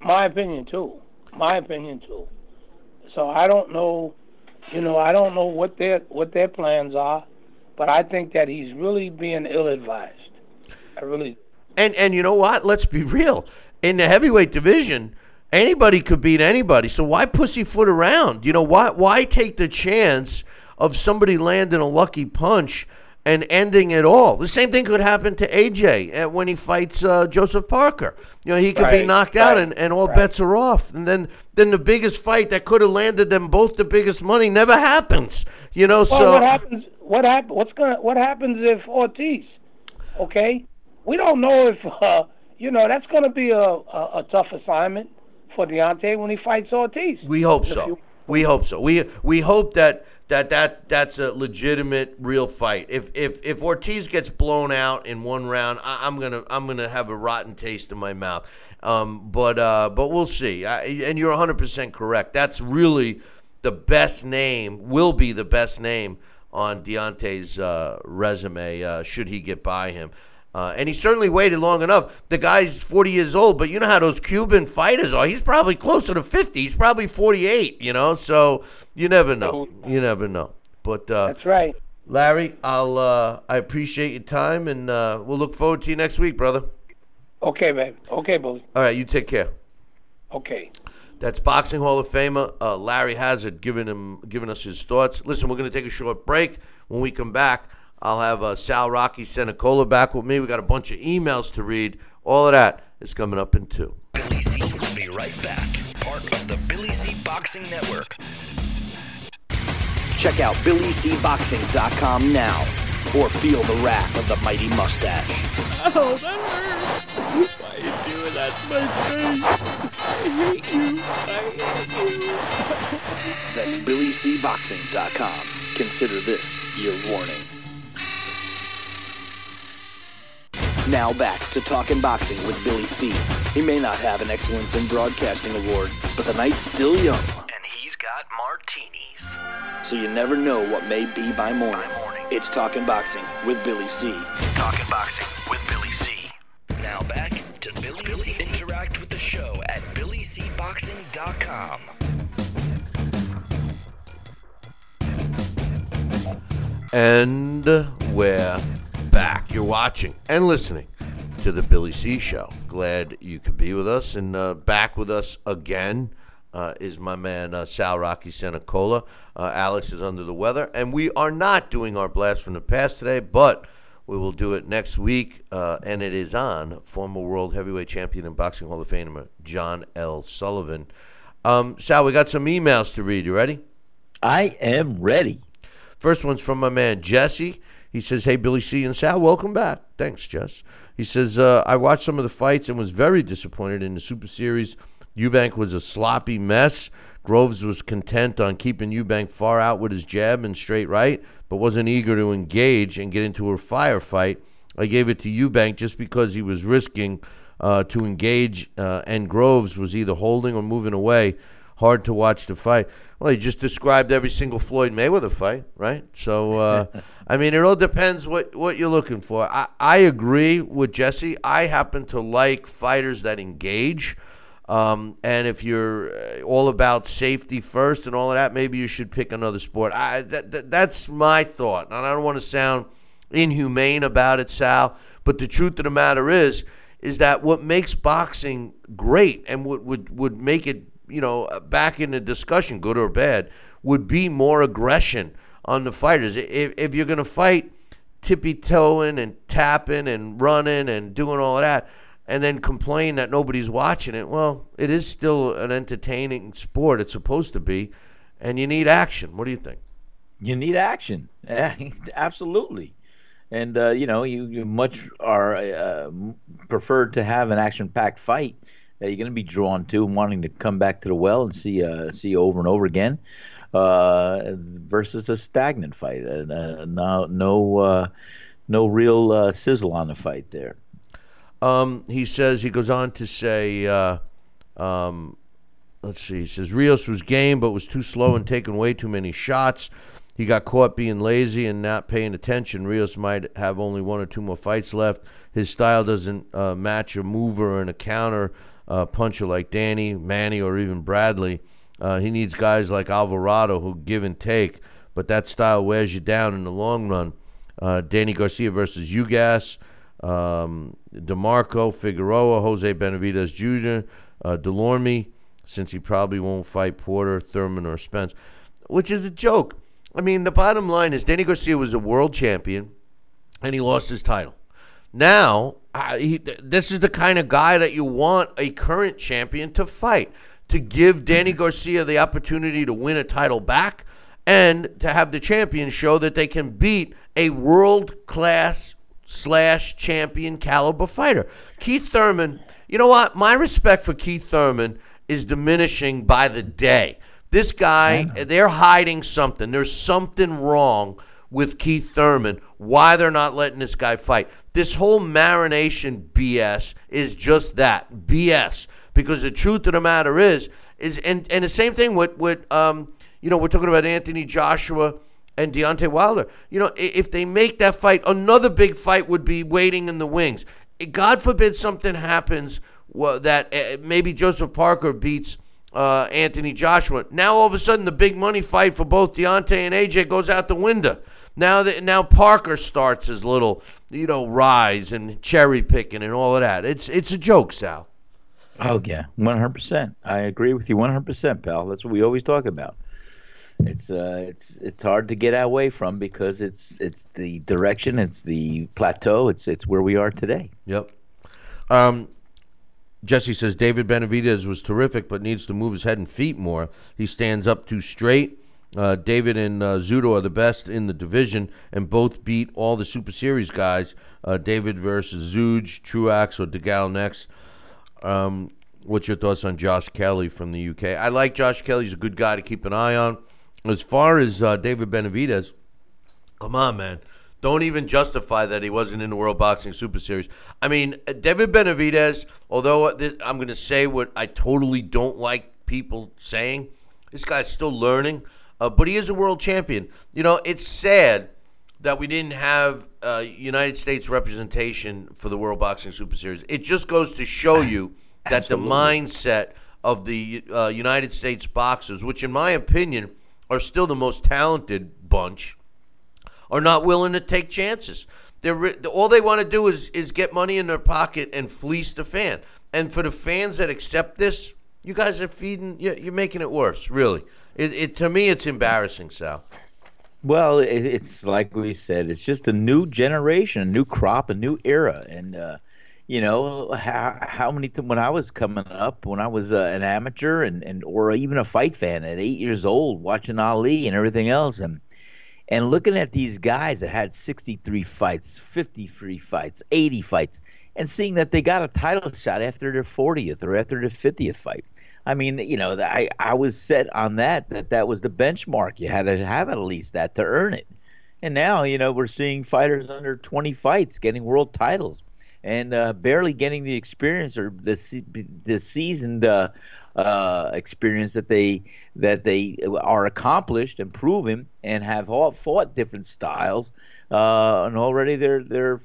My opinion too. My opinion too. So I don't know, you know, I don't know what their what their plans are, but I think that he's really being ill-advised. I really. And and you know what? Let's be real. In the heavyweight division, anybody could beat anybody. So why pussyfoot around? You know why? Why take the chance of somebody landing a lucky punch and ending it all? The same thing could happen to AJ when he fights uh, Joseph Parker. You know he could be Right, knocked out right, and, and all right. bets are off. And then then the biggest fight that could have landed them both the biggest money never happens. You know Well, so. what happens? What hap- What's gonna? What happens if Ortiz? Okay, we don't know if uh, you know that's going to be a, a, a tough assignment for Deontay when he fights Ortiz. We hope so. few- We hope so. We we hope that that that that's a legitimate, real fight. If if if Ortiz gets blown out in one round, I, I'm gonna I'm gonna have a rotten taste in my mouth. Um, but uh, but we'll see. I, and you're 100 percent correct. That's really the best name. Will be the best name on Deontay's uh, resume. Uh, should he get by him. Uh, and he certainly waited long enough. The guy's 40 years old, but you know how those Cuban fighters are. He's probably closer to 50. He's probably 48, you know? So you never know. You never know. But uh, That's right. Larry, I'll uh, I appreciate your time, and uh, we'll look forward to you next week, brother. Okay, babe. Okay, Bully. All right, you take care. Okay. That's Boxing Hall of Famer uh, Larry Hazzard giving him giving us his thoughts. Listen, we're going to take a short break. When we come back, I'll have uh, Sal Rocky Senecola back with me. We got a bunch of emails to read. All of that is coming up in two. Billy C will be right back. Part of the Billy C Boxing Network. Check out BillyCBoxing.com now or feel the wrath of the mighty mustache. Oh, that hurts. Why are you doing that to my face? I hate you. I hate you. That's BillyCBoxing.com. Consider this your warning. Now back to Talking Boxing with Billy C. He may not have an Excellence in Broadcasting award, but the night's still young. And he's got martinis. So you never know what may be by morning. It's Talking Boxing with Billy C. Talking boxing with Billy C. Now back to Billy, C. Interact with the show at BillyCBoxing.com. And we're back. You're watching and listening to the Billy C Show. Glad you could be with us. And uh, back with us again uh, is my man uh, Sal Rocky Senecola. Uh, Alex is under the weather. And we are not doing our blast from the past today, but we will do it next week. Uh, and it is on former world heavyweight champion and boxing Hall of Famer John L. Sullivan. Um, Sal, we got some emails to read. You ready? I am ready. First one's from my man Jesse. He says, "Hey Billy C and Sal, welcome back. Thanks, Jess." He says, uh, "I watched some of the fights and was very disappointed in the Super Series. Eubank was a sloppy mess. Groves was content on keeping Eubank far out with his jab and straight right, but wasn't eager to engage and get into a firefight. I gave it to Eubank just because he was risking uh, to engage, uh, and Groves was either holding or moving away. Hard to watch the fight. Well, he just described every single Floyd Mayweather fight, right? So, uh, I mean, it all depends what, what you're looking for. I, I agree with Jesse. I happen to like fighters that engage. Um, and if you're uh, all about safety first and all of that, maybe you should pick another sport. I, that, that, that's my thought. And I don't want to sound inhumane about it, Sal. But the truth of the matter is, is that what makes boxing great and what would, would make it, you know, back in the discussion, good or bad, would be more aggression on the fighters. If, if you're going to fight tippy toeing and tapping and running and doing all that, and then complain that nobody's watching it, well, it is still an entertaining sport. It's supposed to be, and you need action. What do you think? You need action, absolutely. And uh, you know, you, you much are uh, preferred to have an action-packed fight that you're going to be drawn to and wanting to come back to the well and see uh, see over and over again, uh, versus a stagnant fight. Uh, no no uh, no real uh, sizzle on the fight there. Um, he says he goes on to say, uh, um, let's see. He says Rios was game, but was too slow and taking way too many shots. He got caught being lazy and not paying attention. Rios might have only one or two more fights left. His style doesn't uh, match a mover and a counter uh, puncher like Danny, Manny, or even Bradley. Uh, he needs guys like Alvarado who give and take, but that style wears you down in the long run. Uh, Danny Garcia versus Ugas, um, DeMarco, Figueroa, Jose Benavidez Jr., uh, Delorme, since he probably won't fight Porter, Thurman, or Spence, which is a joke. I mean, the bottom line is Danny Garcia was a world champion, and he lost his title. Now, uh, he, this is the kind of guy that you want a current champion to fight, to give Danny Garcia the opportunity to win a title back and to have the champion show that they can beat a world class slash champion caliber fighter. Keith Thurman, you know what? My respect for Keith Thurman is diminishing by the day. This guy, they're hiding something. There's something wrong with Keith Thurman. Why they're not letting this guy fight? This whole marination BS is just that BS. Because the truth of the matter is, is and, and the same thing with with um, you know, we're talking about Anthony Joshua and Deontay Wilder. You know, if they make that fight, another big fight would be waiting in the wings. God forbid something happens that uh, maybe Joseph Parker beats uh, Anthony Joshua. Now all of a sudden, the big money fight for both Deontay and AJ goes out the window. Now that now Parker starts his little, you know, rise and cherry picking and all of that. It's it's a joke, Sal. Oh yeah, one hundred percent. I agree with you one hundred percent, pal. That's what we always talk about. It's uh, it's it's hard to get away from because it's it's the direction, it's the plateau, it's it's where we are today. Yep. Um, Jesse says David Benavidez was terrific, but needs to move his head and feet more. He stands up too straight. Uh, David and uh, Zurdo are the best in the division, and both beat all the Super Series guys. Uh, David versus Zeuge, Truax, or DeGale next. Um, what's your thoughts on Josh Kelly from the UK? I like Josh Kelly. He's a good guy to keep an eye on. As far as uh, David Benavidez, come on, man. Don't even justify that he wasn't in the World Boxing Super Series. I mean, uh, David Benavidez, although I'm going to say what I totally don't like people saying, this guy's still learning, uh, but he is a world champion. You know, it's sad that we didn't have uh, United States representation for the World Boxing Super Series. It just goes to show you that the mindset of the uh, United States boxers, which in my opinion are still the most talented bunch, are not willing to take chances. They're all they want to do is is get money in their pocket and fleece the fan. And for the fans that accept this, you guys are feeding. You're, you're making it worse. Really, it, it to me it's embarrassing, Sal. Well, it, it's like we said, it's just a new generation, a new crop, a new era, and uh, you know how how many when I was coming up, when I was uh, an amateur and and or even a fight fan at eight years old, watching Ali and everything else, and and looking at these guys that had 63 fights, 53 fights, 80 fights, and seeing that they got a title shot after their 40th or after their 50th fight. I mean, you know, I I was set on that that that was the benchmark. You had to have at least that to earn it. And now, you know, we're seeing fighters under 20 fights getting world titles and uh, barely getting the experience or the the seasoned uh, uh, experience that they that they are accomplished and proven and have fought different styles uh, and already they're they're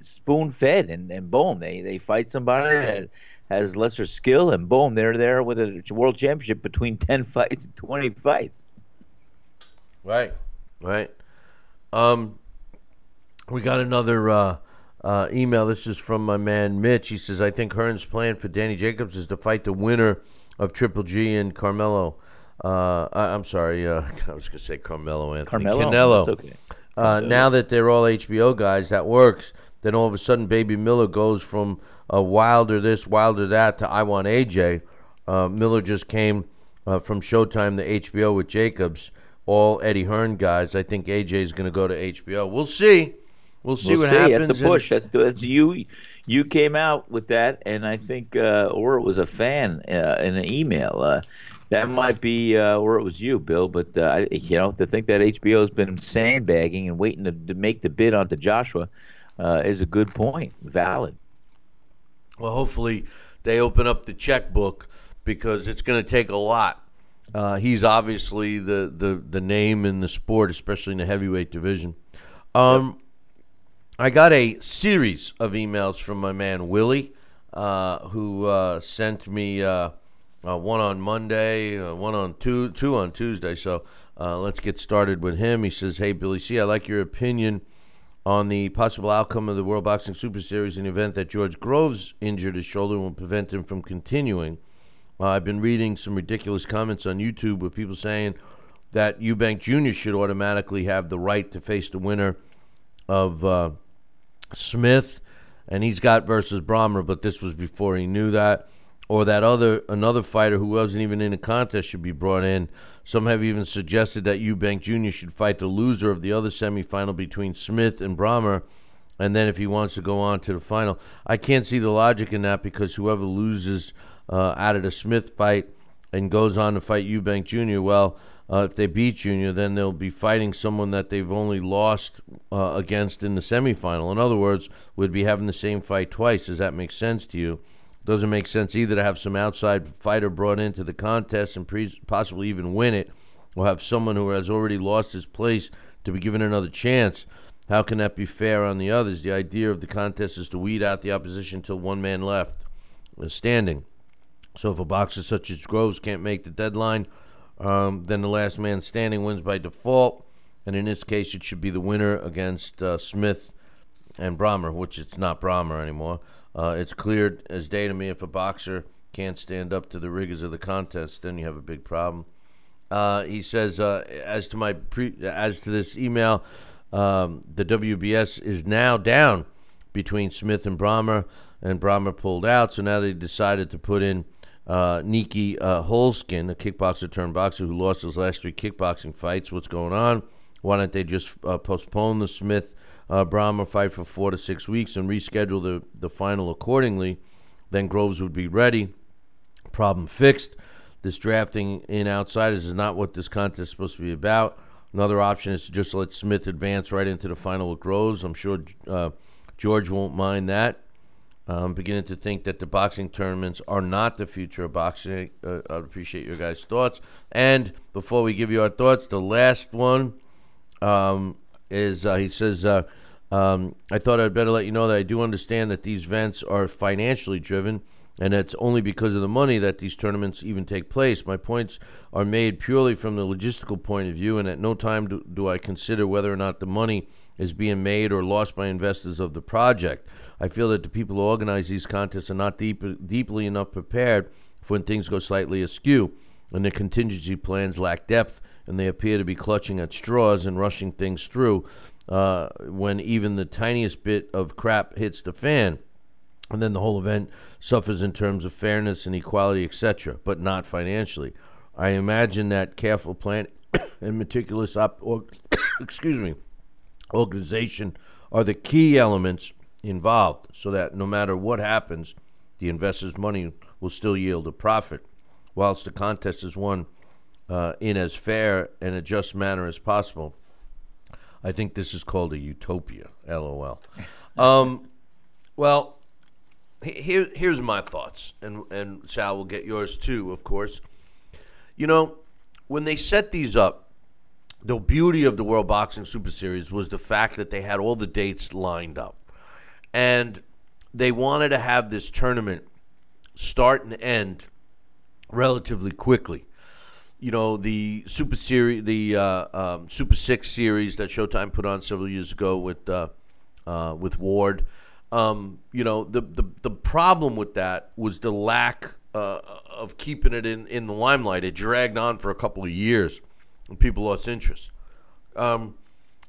spoon fed and, and boom they they fight somebody that has lesser skill and boom they're there with a world championship between 10 fights and 20 fights Right, right. Um, we got another uh, uh, email. This is from my man Mitch. He says, "I think Hearn's plan for Danny Jacobs is to fight the winner of Triple G and Carmelo. Uh, I, I'm sorry, uh, I was going to say Carmelo Anthony Carmelo? Canelo. Okay. Uh, now that they're all HBO guys, that works. Then all of a sudden, Baby Miller goes from uh, Wilder this, Wilder that to I want AJ. Uh, Miller just came uh, from Showtime to HBO with Jacobs, all Eddie Hearn guys. I think AJ is going to go to HBO. We'll see. We'll see we'll what see. happens. That's a and- push. That's, that's you. You came out with that, and I think, uh, or it was a fan uh, in an email. Uh, that might be, uh, or it was you, Bill. But uh, you know, to think that HBO has been sandbagging and waiting to, to make the bid onto Joshua uh, is a good point. Valid. Well, hopefully they open up the checkbook because it's going to take a lot. Uh, he's obviously the, the, the name in the sport, especially in the heavyweight division. Um, I got a series of emails from my man Willie, uh, who uh, sent me uh, uh, one on Monday, uh, one on two, two on Tuesday. So let's get started with him. He says, "Hey Billy C, I like your opinion on the possible outcome of the World Boxing Super Series in the event that George Groves injured his shoulder and will prevent him from continuing. Uh, I've been reading some ridiculous comments on YouTube with people saying that Eubank Jr. should automatically have the right to face the winner of uh, Smith, and he's got versus Brahmer, but this was before he knew that. Or that other another fighter who wasn't even in the contest should be brought in. Some have even suggested that Eubank Jr. should fight the loser of the other semifinal between Smith and Brahmer and then if he wants to go on to the final, I can't see the logic in that because whoever loses uh, out of the Smith fight and goes on to fight Eubank Jr. Well, uh, if they beat Junior, then they'll be fighting someone that they've only lost uh, against in the semifinal. In other words, would be having the same fight twice. Does that make sense to you? Doesn't make sense either to have some outside fighter brought into the contest and pre- possibly even win it, or have someone who has already lost his place to be given another chance. How can that be fair on the others? The idea of the contest is to weed out the opposition until one man left is standing. So if a boxer such as Groves can't make the deadline, um, then the last man standing wins by default. And in this case, it should be the winner against uh, Smith and Brahmer, which it's not Brahmer anymore. Uh, it's clear as day to me if a boxer can't stand up to the rigors of the contest, then you have a big problem. Uh, he says, uh, as to my pre- as to this email, um, the WBS is now down between Smith and Brahmer, and Brahmer pulled out. So now they decided to put in uh, Nieky uh, Holzken, a kickboxer turned boxer who lost his last three kickboxing fights. What's going on? Why don't they just uh, postpone the Smith uh, Brahmer fight for four to six weeks and reschedule the, the final accordingly? Then Groves would be ready. Problem fixed. This drafting in outsiders is not what this contest is supposed to be about. Another option is to just let Smith advance right into the final with Groves. I'm sure uh, George won't mind that. I'm beginning to think that the boxing tournaments are not the future of boxing. Uh, I'd appreciate your guys' thoughts. And before we give you our thoughts, the last one um, is uh, he says, uh, um, I thought I'd better let you know that I do understand that these events are financially driven, and it's only because of the money that these tournaments even take place. My points are made purely from the logistical point of view, and at no time do, do I consider whether or not the money is being made or lost by investors of the project. I feel that the people who organize these contests are not deep, deeply enough prepared for when things go slightly askew, and their contingency plans lack depth, and they appear to be clutching at straws and rushing things through uh, when even the tiniest bit of crap hits the fan. And then the whole event suffers in terms of fairness and equality, etc., but not financially. I imagine that careful planning and meticulous op- or, excuse me, organization are the key elements involved so that no matter what happens, the investor's money will still yield a profit, whilst the contest is won uh, in as fair and a just manner as possible. I think this is called a utopia. LOL. Um, well, here, here's my thoughts, and and Sal will get yours too, of course. You know, when they set these up, the beauty of the World Boxing Super Series was the fact that they had all the dates lined up and they wanted to have this tournament start and end relatively quickly. You know, the Super Series, the uh, um, Super Six series that Showtime put on several years ago with uh, uh, with Ward. Um, you know, the, the the problem with that was the lack uh, of keeping it in, in the limelight. It dragged on for a couple of years, and people lost interest. Um,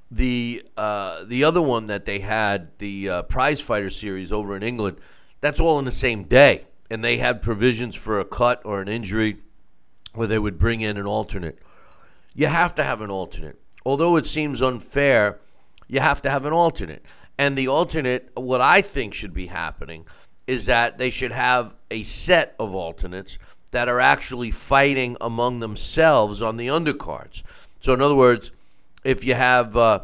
the uh, the other one that they had, the uh, Prize Fighter series over in England, that's all in the same day, and they had provisions for a cut or an injury where they would bring in an alternate. You have to have an alternate, although it seems unfair. You have to have an alternate, and the alternate, what I think should be happening, is that they should have a set of alternates that are actually fighting among themselves on the undercards. So, in other words if you have uh,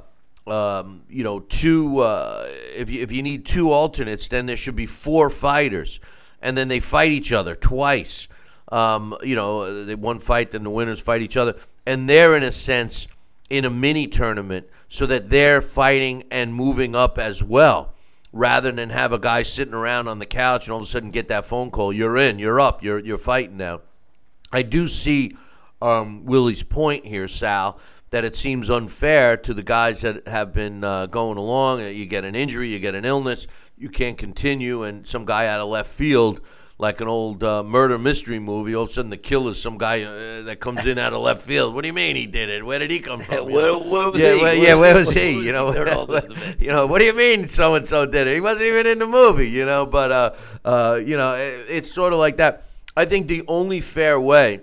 um, you know two uh, if you if you need two alternates, then there should be four fighters, and then they fight each other twice. Um, you know, they one fight, then the winners fight each other, and they're in a sense in a mini tournament, so that they're fighting and moving up as well, rather than have a guy sitting around on the couch and all of a sudden get that phone call, you're in, you're up, you're you're fighting now. I do see um, Willie's point here, Sal, that it seems unfair to the guys that have been uh, going along. You get an injury, you get an illness, you can't continue, and some guy out of left field, like an old uh, murder mystery movie, all of a sudden the killer's some guy uh, that comes in out of left field. What do you mean he did it? Where did he come from? where, where was yeah, he? Where, yeah, where was he? You know, he during all this event? you know, what do you mean so and so did it? He wasn't even in the movie, you know. But uh, uh, you know, it, it's sort of like that. I think the only fair way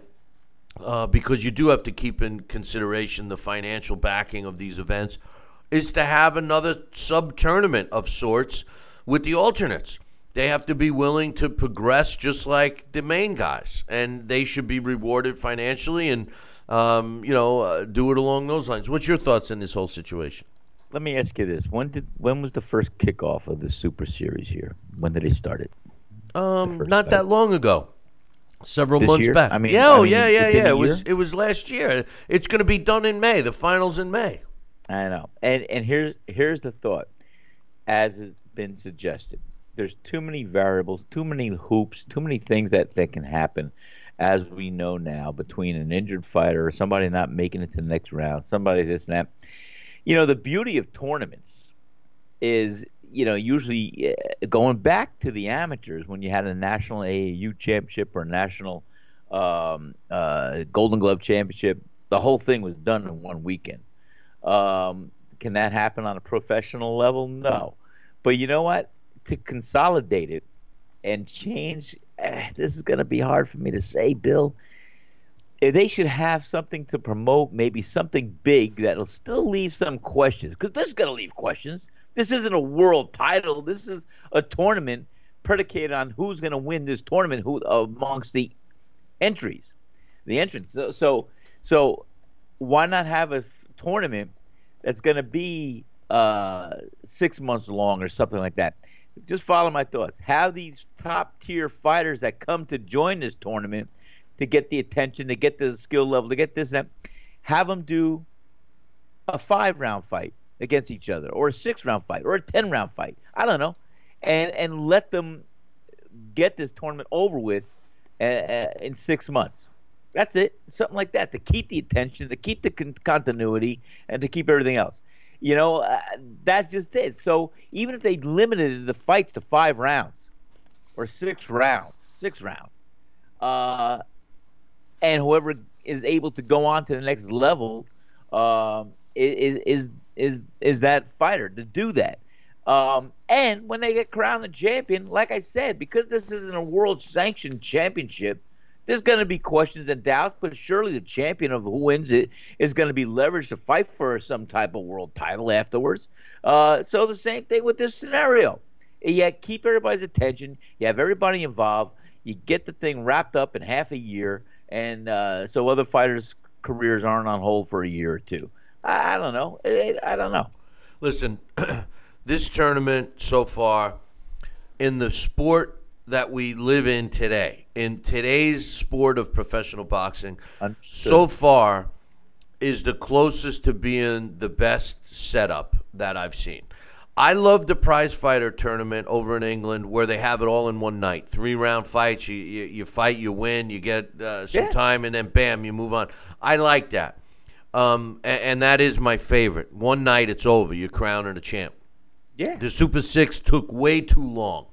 uh, because you do have to keep in consideration the financial backing of these events, is to have another sub tournament of sorts with the alternates. They have to be willing to progress just like the main guys, and they should be rewarded financially and, um, you know, uh, do it along those lines. What's your thoughts on this whole situation? Let me ask you this: When did when was the first kickoff of the Super Series here? When did they start it? Um, not fight. that long ago. Several This months year? back. I mean- yeah, I oh mean, yeah, yeah, yeah. It was it was last year. It's going to be done in May. The finals in May. I know. And and here's here's the thought, as has been suggested. There's too many variables, too many hoops, too many things that, that can happen, as we know now, between an injured fighter or somebody not making it to the next round, somebody this and that. You know, the beauty of tournaments is, you know, usually uh, going back to the amateurs when you had a national AAU championship or a national um, uh, Golden Glove championship, the whole thing was done in one weekend. Um, can that happen on a professional level? No. But you know what? To consolidate it and change, eh, this is going to be hard for me to say, Bill. Eh, They should have something to promote, maybe something big that'll still leave some questions. Because this is going to leave questions. This isn't a world title. This is a tournament predicated on who's going to win this tournament who amongst the entries, the entrants. So, so, so why not have a f- tournament that's going to be uh, six months long or something like that? Just follow my thoughts. Have these top tier fighters that come to join this tournament to get the attention, to get the skill level, to get this and that. Have them do a five round fight against each other, or a six round fight, or a ten round fight. I don't know, and and let them get this tournament over with uh, uh, in six months. That's it, something like that to keep the attention, to keep the con- continuity, and to keep everything else. You know, uh, that's just it. So even if they limited the fights to five rounds or six rounds, six rounds, uh, and whoever is able to go on to the next level um, is is is is that fighter to do that. Um, and when they get crowned the champion, like I said, because this isn't a world sanctioned championship, there's going to be questions and doubts. But surely the champion of who wins it is going to be leveraged to fight for some type of world title afterwards. Uh, so the same thing with this scenario. You keep everybody's attention. You have everybody involved. You get the thing wrapped up in half a year, and uh, so other fighters' careers aren't on hold for a year or two. I, I don't know. I, I don't know. Listen, this tournament so far in the sport that we live in today, in today's sport of professional boxing, so far is the closest to being the best setup that I've seen. I love the prize fighter tournament over in England where they have it all in one night. Three round fights. You, you, you fight, you win, you get uh, some Yeah. time, and then bam, you move on. I like that. Um, and, and that is my favorite. One night, it's over. You're crowning a champ. Yeah. The Super Six took way too long.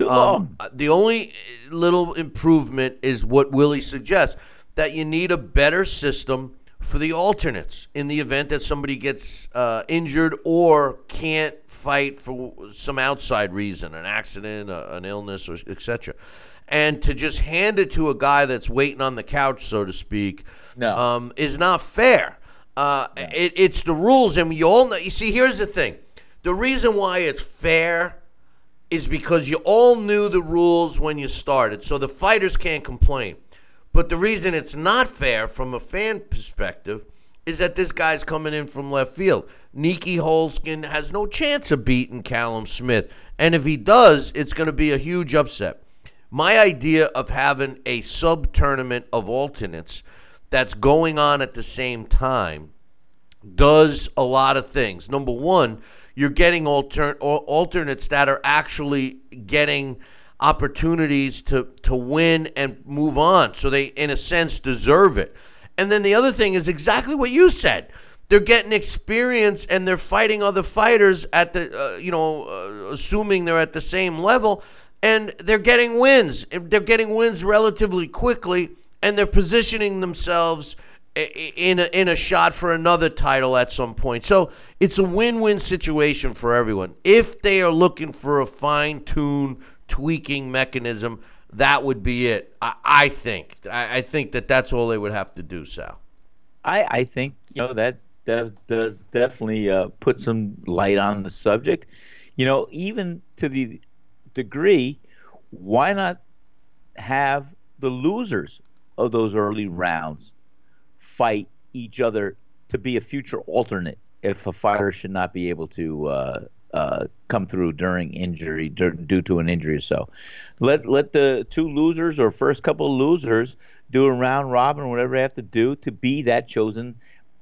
Too Um, long. the only little improvement is what Willie suggests that you need a better system for the alternates in the event that somebody gets uh, injured or can't fight for some outside reason, an accident, a, an illness, or etc. And to just hand it to a guy that's waiting on the couch, so to speak, No. um, is not fair. Uh, it, it's the rules, and you all know. You see, here's the thing: the reason why it's fair is because you all knew the rules when you started, so the fighters can't complain. But the reason it's not fair from a fan perspective is that this guy's coming in from left field. Nieky Holzken has no chance of beating Callum Smith. And if he does, it's going to be a huge upset. My idea of having a sub tournament of alternates that's going on at the same time does a lot of things. Number one, you're getting alter- alternates that are actually getting opportunities to, to win and move on. So they, in a sense, deserve it. And then the other thing is exactly what you said. They're getting experience and they're fighting other fighters at the, uh, you know, uh, assuming they're at the same level, and they're getting wins. They're getting wins relatively quickly, and they're positioning themselves in a, in a shot for another title at some point. So it's a win-win situation for everyone. If they are looking for a fine-tuned tweaking mechanism, that would be it. I, I think. I, I think that that's all they would have to do, Sal. I, I think you know that does, does definitely uh, put some light on the subject. You know, even to the degree, why not have the losers of those early rounds fight each other to be a future alternate if a fighter should not be able to uh, uh, come through during injury due to an injury or so. Let let the two losers or first couple of losers do a round robin or whatever they have to do to be that chosen.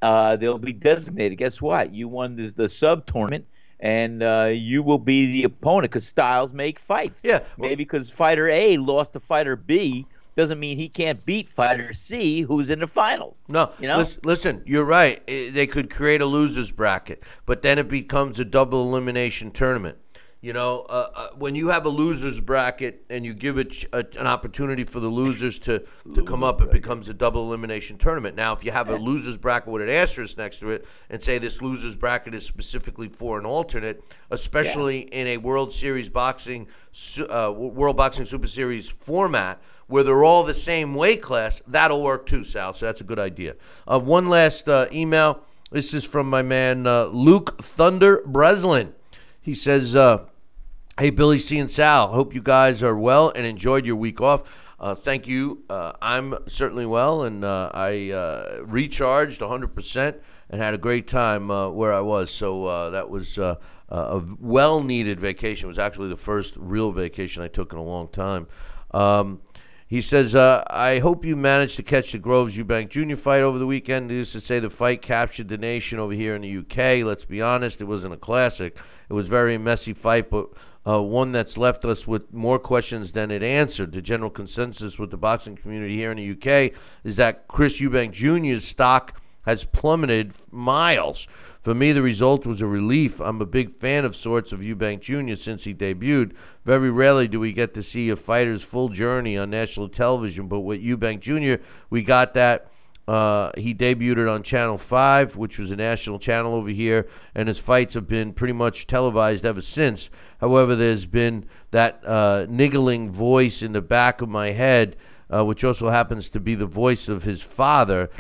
Uh, they'll be designated. Guess what? You won the, the sub tournament. And uh, you will be the opponent because styles make fights. Yeah, maybe because fighter A lost to fighter B doesn't mean he can't beat fighter C, who's in the finals. No, you know. Listen, listen, you're right. Eh, they could create a losers bracket, but then it becomes a double elimination tournament. You know, uh, uh, when you have a losers bracket and you give it a, an opportunity for the losers to, to come up, it becomes a double elimination tournament. Now, if you have a losers bracket with an asterisk next to it and say this losers bracket is specifically for an alternate, especially yeah. in a World Series boxing, uh, World Boxing Super Series format where they're all the same weight class, that'll work too, Sal. So that's a good idea. Uh, one last uh, email. This is from my man uh, Luke Thunder Breslin. He says, uh, Hey, Billy C. and Sal, hope you guys are well and enjoyed your week off. Uh, thank you. Uh, I'm certainly well, and I recharged 100% and had a great time where I was. So that was a well needed vacation. It was actually the first real vacation I took in a long time. Um, he says, uh, I hope you managed to catch the Groves Eubank Jr. fight over the weekend. Needless to say, the fight captured the nation over here in the UK. Let's be honest, it wasn't a classic. It was very messy fight, but uh, one that's left us with more questions than it answered. The general consensus with the boxing community here in the UK is that Chris Eubank Jr.'s stock has plummeted miles. For me, the result was a relief. I'm a big fan of sorts of Eubank Jr. since he debuted. Very rarely do we get to see a fighter's full journey on national television, but with Eubank Jr., we got that. Uh, he debuted on Channel 5, which was a national channel over here, and his fights have been pretty much televised ever since. However, there's been that uh, niggling voice in the back of my head, uh, which also happens to be the voice of his father,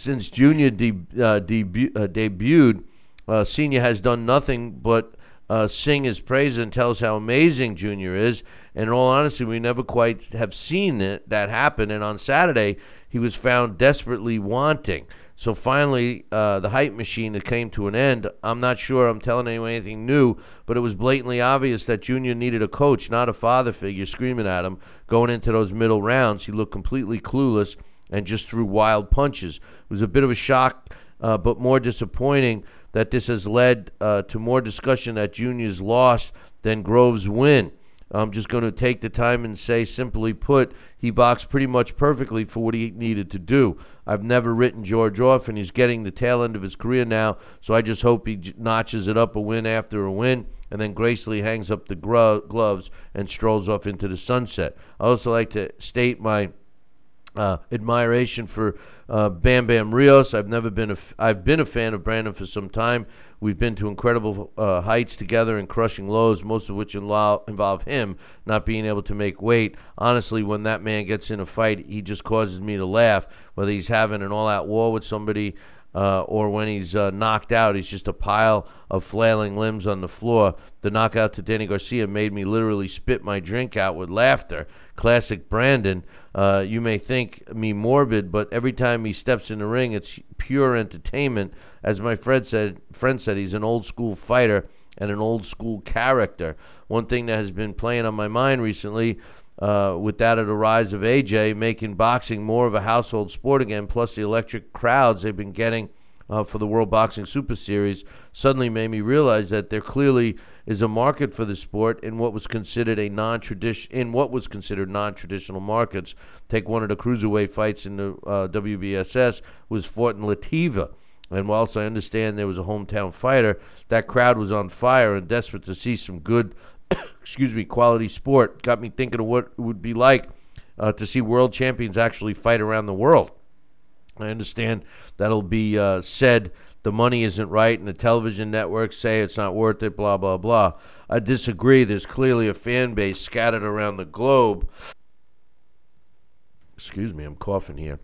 since Junior de, uh, debu- uh, debuted, uh, Senior has done nothing but uh, sing his praise and tells how amazing Junior is. And in all honesty, we never quite have seen it, that happen. And on Saturday, he was found desperately wanting. So finally, uh, the hype machine came to an end. I'm not sure I'm telling anyone anything new, but it was blatantly obvious that Junior needed a coach, not a father figure screaming at him. Going into those middle rounds, he looked completely clueless and just threw wild punches. It was a bit of a shock, uh, but more disappointing that this has led uh, to more discussion that Junior's loss than Groves' win. I'm just going to take the time and say, simply put, he boxed pretty much perfectly for what he needed to do. I've never written George off, and he's getting the tail end of his career now, so I just hope he notches it up a win after a win and then gracefully hangs up the gro- gloves and strolls off into the sunset. I also like to state my uh, admiration for uh, Bam Bam Rios. I've never been a f- I've been a fan of Brandon for some time. We've been to incredible uh, heights together and crushing lows, most of which involve, involve him not being able to make weight. Honestly, when that man gets in a fight, he just causes me to laugh. Whether he's having an all-out war with somebody uh, or when he's uh, knocked out, he's just a pile of flailing limbs on the floor. The knockout to Danny Garcia made me literally spit my drink out with laughter. Classic Brandon. Uh, you may think me morbid, but every time he steps in the ring, it's pure entertainment. As my friend said, friend said, he's an old school fighter and an old school character. One thing that has been playing on my mind recently uh, with that of the rise of AJ, making boxing more of a household sport again, plus the electric crowds they've been getting uh, for the World Boxing Super Series, suddenly made me realize that there clearly is a market for the sport in what was considered a non-tradition in what was considered non-traditional markets. Take one of the cruiserweight fights in the uh, WBSS was fought in Lativa. And whilst I understand there was a hometown fighter, that crowd was on fire and desperate to see some good excuse me, quality sport. Got me thinking of what it would be like uh, to see world champions actually fight around the world. I understand that'll be uh, said the money isn't right and the television networks say it's not worth it, blah, blah, blah. I disagree. There's clearly a fan base scattered around the globe. Excuse me, I'm coughing here.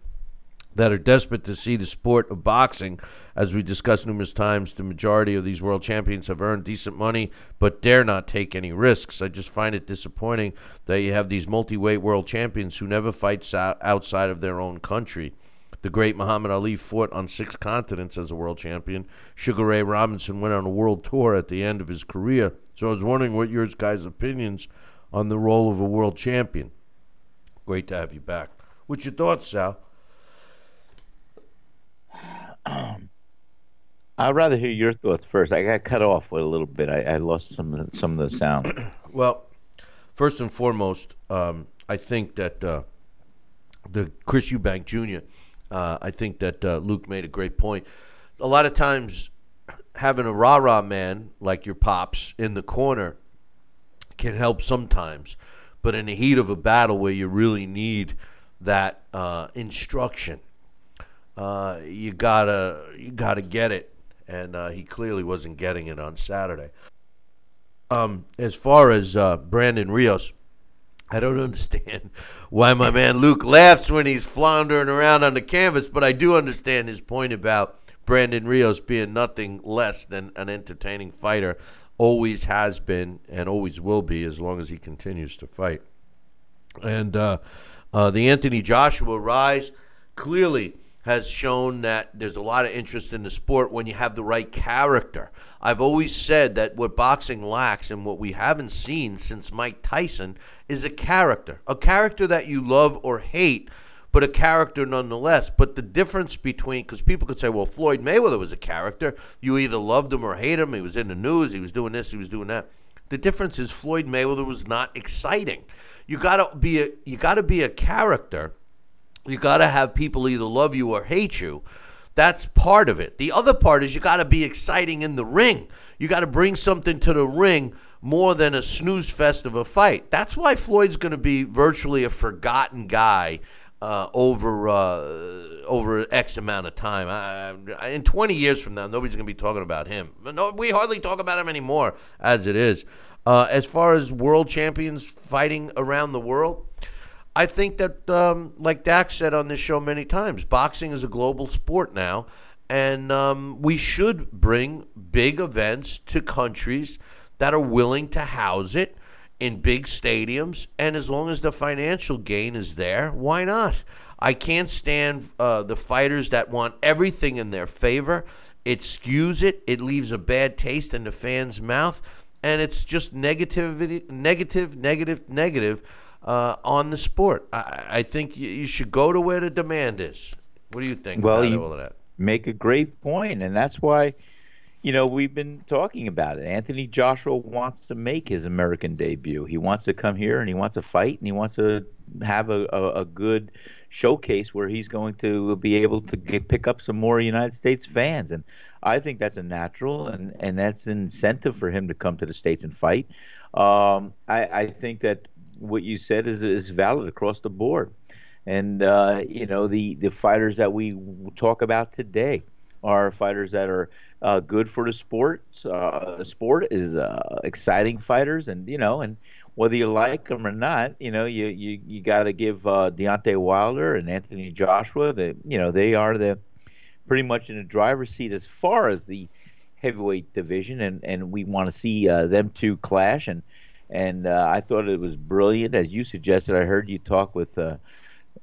that are desperate to see the sport of boxing. As we discussed numerous times, the majority of these world champions have earned decent money but dare not take any risks. I just find it disappointing that you have these multi weight world champions who never fight outside of their own country. The great Muhammad Ali fought on six continents as a world champion. Sugar Ray Robinson went on a world tour at the end of his career. So I was wondering what your guys' opinions on the role of a world champion. Great to have you back. What's your thoughts, Sal? I'd rather hear your thoughts first. I got cut off a little bit. I, I lost some of the, some of the sound. well, first and foremost, um, I think that uh, the Chris Eubank Jr. Uh, I think that uh, Luke made a great point. A lot of times, having a rah rah man like your pops in the corner can help sometimes, but in the heat of a battle where you really need that uh, instruction, uh, you gotta you gotta get it, and uh, he clearly wasn't getting it on Saturday. Um, as far as uh, Brandon Rios, I don't understand why my man Luke laughs when he's floundering around on the canvas, but I do understand his point about Brandon Rios being nothing less than an entertaining fighter. Always has been and always will be as long as he continues to fight. And uh, uh, the Anthony Joshua rise clearly has shown that there's a lot of interest in the sport when you have the right character. I've always said that what boxing lacks and what we haven't seen since Mike Tyson is a character, a character that you love or hate, but a character nonetheless. But the difference between, because people could say, well, Floyd Mayweather was a character. You either loved him or hate him. He was in the news. He was doing this. He was doing that. The difference is Floyd Mayweather was not exciting. You gotta be a you gotta be a character you got to have people either love you or hate you. That's part of it. The other part is you got to be exciting in the ring. You got to bring something to the ring more than a snooze fest of a fight. That's why Floyd's going to be virtually a forgotten guy uh, over uh, over X amount of time. I, in 20 years from now, nobody's going to be talking about him. No, we hardly talk about him anymore as it is. Uh, as far as world champions fighting around the world, I think that, um, like Dax said on this show many times, boxing is a global sport now, and um, we should bring big events to countries that are willing to house it in big stadiums. And as long as the financial gain is there, why not? I can't stand uh, the fighters that want everything in their favor. It skews it. It leaves a bad taste in the fans' mouth, and it's just negativity, negative, negative, negative uh, on the sport. I, I think you, you, should go to where the demand is. What do you think well, about you all of that? Make a great point, and that's why, you know, we've been talking about it. Anthony Joshua wants to make his American debut. He wants to come here and he wants to fight and he wants to have a, a, a good showcase where he's going to be able to get, pick up some more United States fans. And I think that's a natural and, and that's an incentive for him to come to the States and fight. Um, I, I think that what you said is is valid across the board. And uh, you know the the fighters that we talk about today are fighters that are uh, good for the sport. Uh, sport is uh, exciting fighters, and you know, and whether you like them or not, you know, you you, you got to give uh, Deontay Wilder and Anthony Joshua. The you know they are the pretty much in the driver's seat as far as the heavyweight division, and and we want to see uh, them two clash and and uh, I thought it was brilliant. As you suggested, I heard you talk with uh,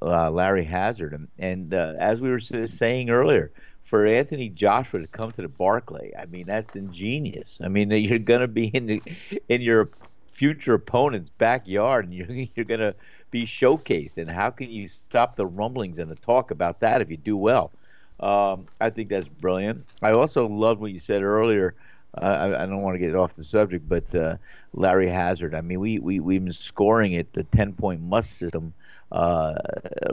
uh, Larry Hazzard, and, and uh, as we were saying earlier, for Anthony Joshua to come to the Barclay, I mean that's ingenious. I mean you're going to be in the, in your future opponent's backyard, and you're you're going to be showcased. And how can you stop the rumblings and the talk about that if you do well? Um, I think that's brilliant. I also loved what you said earlier I, I, don't want to get off the subject, but uh, Larry Hazzard. I mean, we we we've been scoring it the ten point must system uh,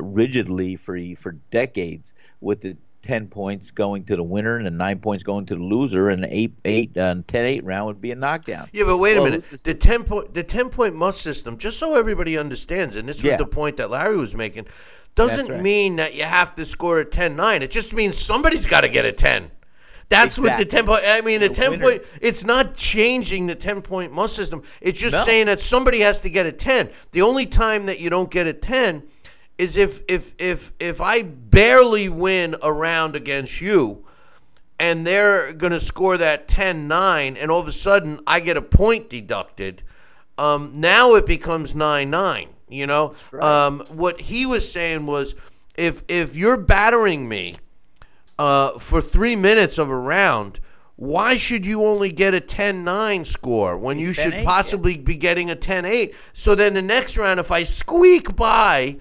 rigidly for for decades, with the ten points going to the winner and the nine points going to the loser, and eight eight and uh, 10-8 round would be a knockdown. Yeah, but wait well, a minute. The ten point the ten point must system, just so everybody understands, and this was yeah. the point that Larry was making, doesn't right. mean that you have to score a 10-9. It just means somebody's got to get a ten. That's exactly. what the ten point. I mean, the, the ten winner. point. It's not changing the ten point must system. It's just no. saying that somebody has to get a ten. The only time that you don't get a ten is if if if if I barely win a round against you and they're going to score that 10-9 and all of a sudden I get a point deducted, um, now it becomes 9-9, you know? Um, what he was saying was if if you're battering me uh, for 3 minutes of a round, why should you only get a 10-9 score when you should 10-8, yeah. possibly be getting a 10-8? So then the next round if I squeak by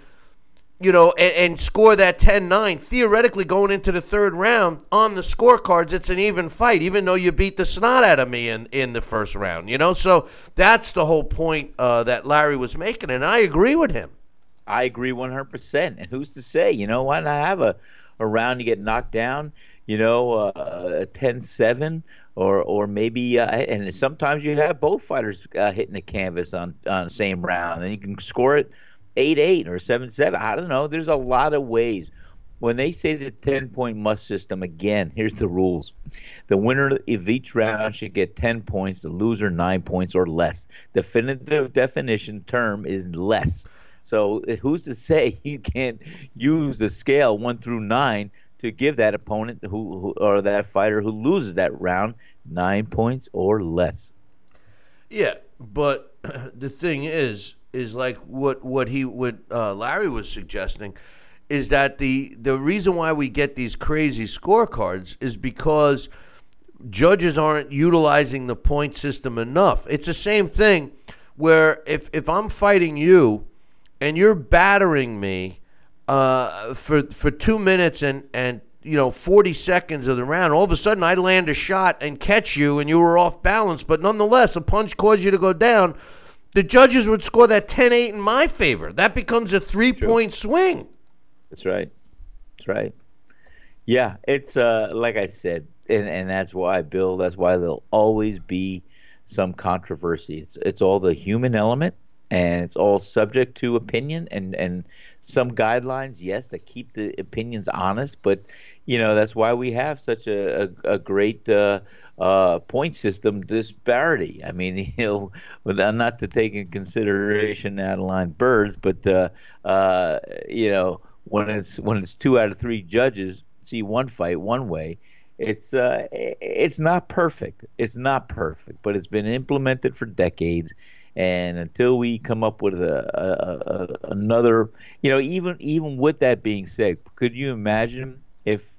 you know, and, and score that 10 9, theoretically going into the third round on the scorecards, it's an even fight, even though you beat the snot out of me in, in the first round, you know? So that's the whole point uh, that Larry was making, and I agree with him. I agree 100%. And who's to say, you know, why not have a, a round you get knocked down, you know, uh, a 10 7? Or, or maybe, uh, and sometimes you have both fighters uh, hitting the canvas on, on the same round, and you can score it eight eight or seven seven. I don't know. There's a lot of ways. When they say the ten point must system again, here's the rules: the winner of each round should get ten points, the loser nine points or less. Definitive definition term is less. So who's to say you can't use the scale one through nine to give that opponent who, who or that fighter who loses that round nine points or less? Yeah, but the thing is, is like what what he what uh, Larry was suggesting is that the the reason why we get these crazy scorecards is because judges aren't utilizing the point system enough. It's the same thing where if if I'm fighting you and you're battering me uh, for for two minutes and and you know 40 seconds of the round, all of a sudden I land a shot and catch you and you were off balance, but nonetheless a punch caused you to go down the judges would score that 10 8 in my favor. That becomes a three point swing. That's right. That's right. Yeah, it's uh, like I said, and, and that's why, Bill, that's why there'll always be some controversy. It's it's all the human element, and it's all subject to opinion and and some guidelines, yes, that keep the opinions honest. But you know that's why we have such a a, a great uh, uh, point system disparity. I mean, you know, not to take in consideration Adalaide Byrds, but uh, uh, you know, when it's when it's two out of three judges see one fight one way, it's uh, it's not perfect. It's not perfect, but it's been implemented for decades. And until we come up with a, a, a another, you know, even even with that being said, could you imagine if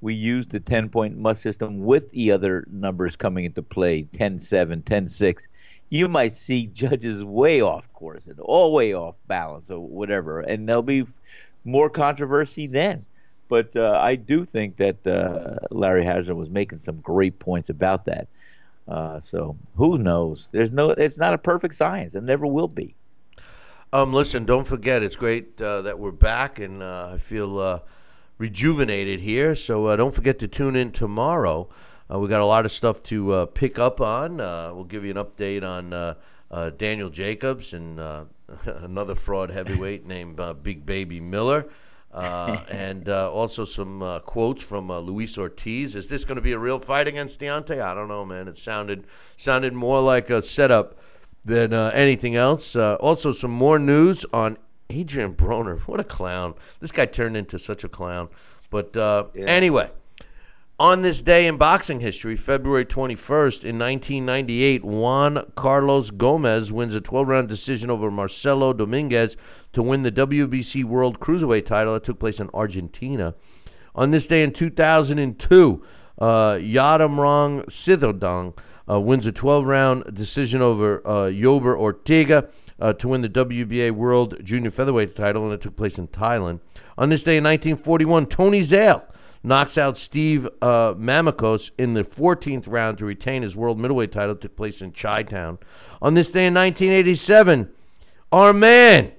we used the 10 point must system with the other numbers coming into play 10 7, 10 6, you might see judges way off course and all way off balance or whatever. And there'll be more controversy then. But uh, I do think that uh, Larry Hazzard was making some great points about that. Uh, so who knows? There's no. It's not a perfect science, and never will be. Um, listen, don't forget, it's great uh, that we're back, and uh, I feel uh, rejuvenated here. So uh, don't forget to tune in tomorrow. Uh, we got a lot of stuff to pick up on. We'll give you an update on Daniel Jacobs and another fraud heavyweight named Big Baby Miller. Uh, and uh, also some uh, quotes from Luis Ortiz. Is this going to be a real fight against Deontay? I don't know, man. It sounded sounded more like a setup than anything else. also, some more news on Adrian Broner, what a clown. This guy turned into such a clown. But uh, yeah. anyway, on this day in boxing history, February 21st, in 1998, Juan Carlos Gomez wins a 12 round decision over Marcelo Dominguez to win the WBC World Cruiserweight title that took place in Argentina. On this day in 2002, uh, Yoddamrong Sithyodthong uh, wins a 12 round decision over uh, Yober Ortega uh, to win the WBA World Junior Featherweight title, and it took place in Thailand. On this day in 1941, Tony Zale knocks out Steve uh, Mamakos in the 14th round to retain his world middleweight title. Took place in Chi-Town. On this day in 1987, our man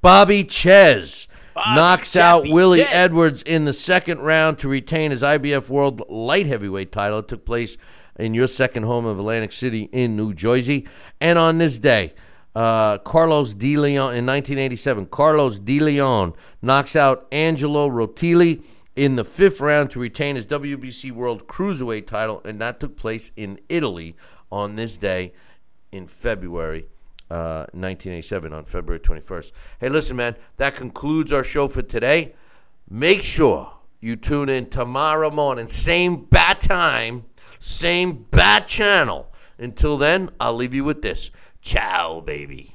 Bobby Czyz Bobby knocks out Willie Ches. Edwards in the second round to retain his IBF World Light Heavyweight title. It took place in your second home of Atlantic City in New Jersey. And on this day, uh, Carlos De Leon in 1987. Carlos De Leon knocks out Angelo Rottoli in the fifth round to retain his WBC World Cruiserweight title, and that took place in Italy on this day in February uh, 1987 on February 21st. Hey, listen, man, that concludes our show for today. Make sure you tune in tomorrow morning, same bat time, same bat channel. Until then, I'll leave you with this. Ciao, baby.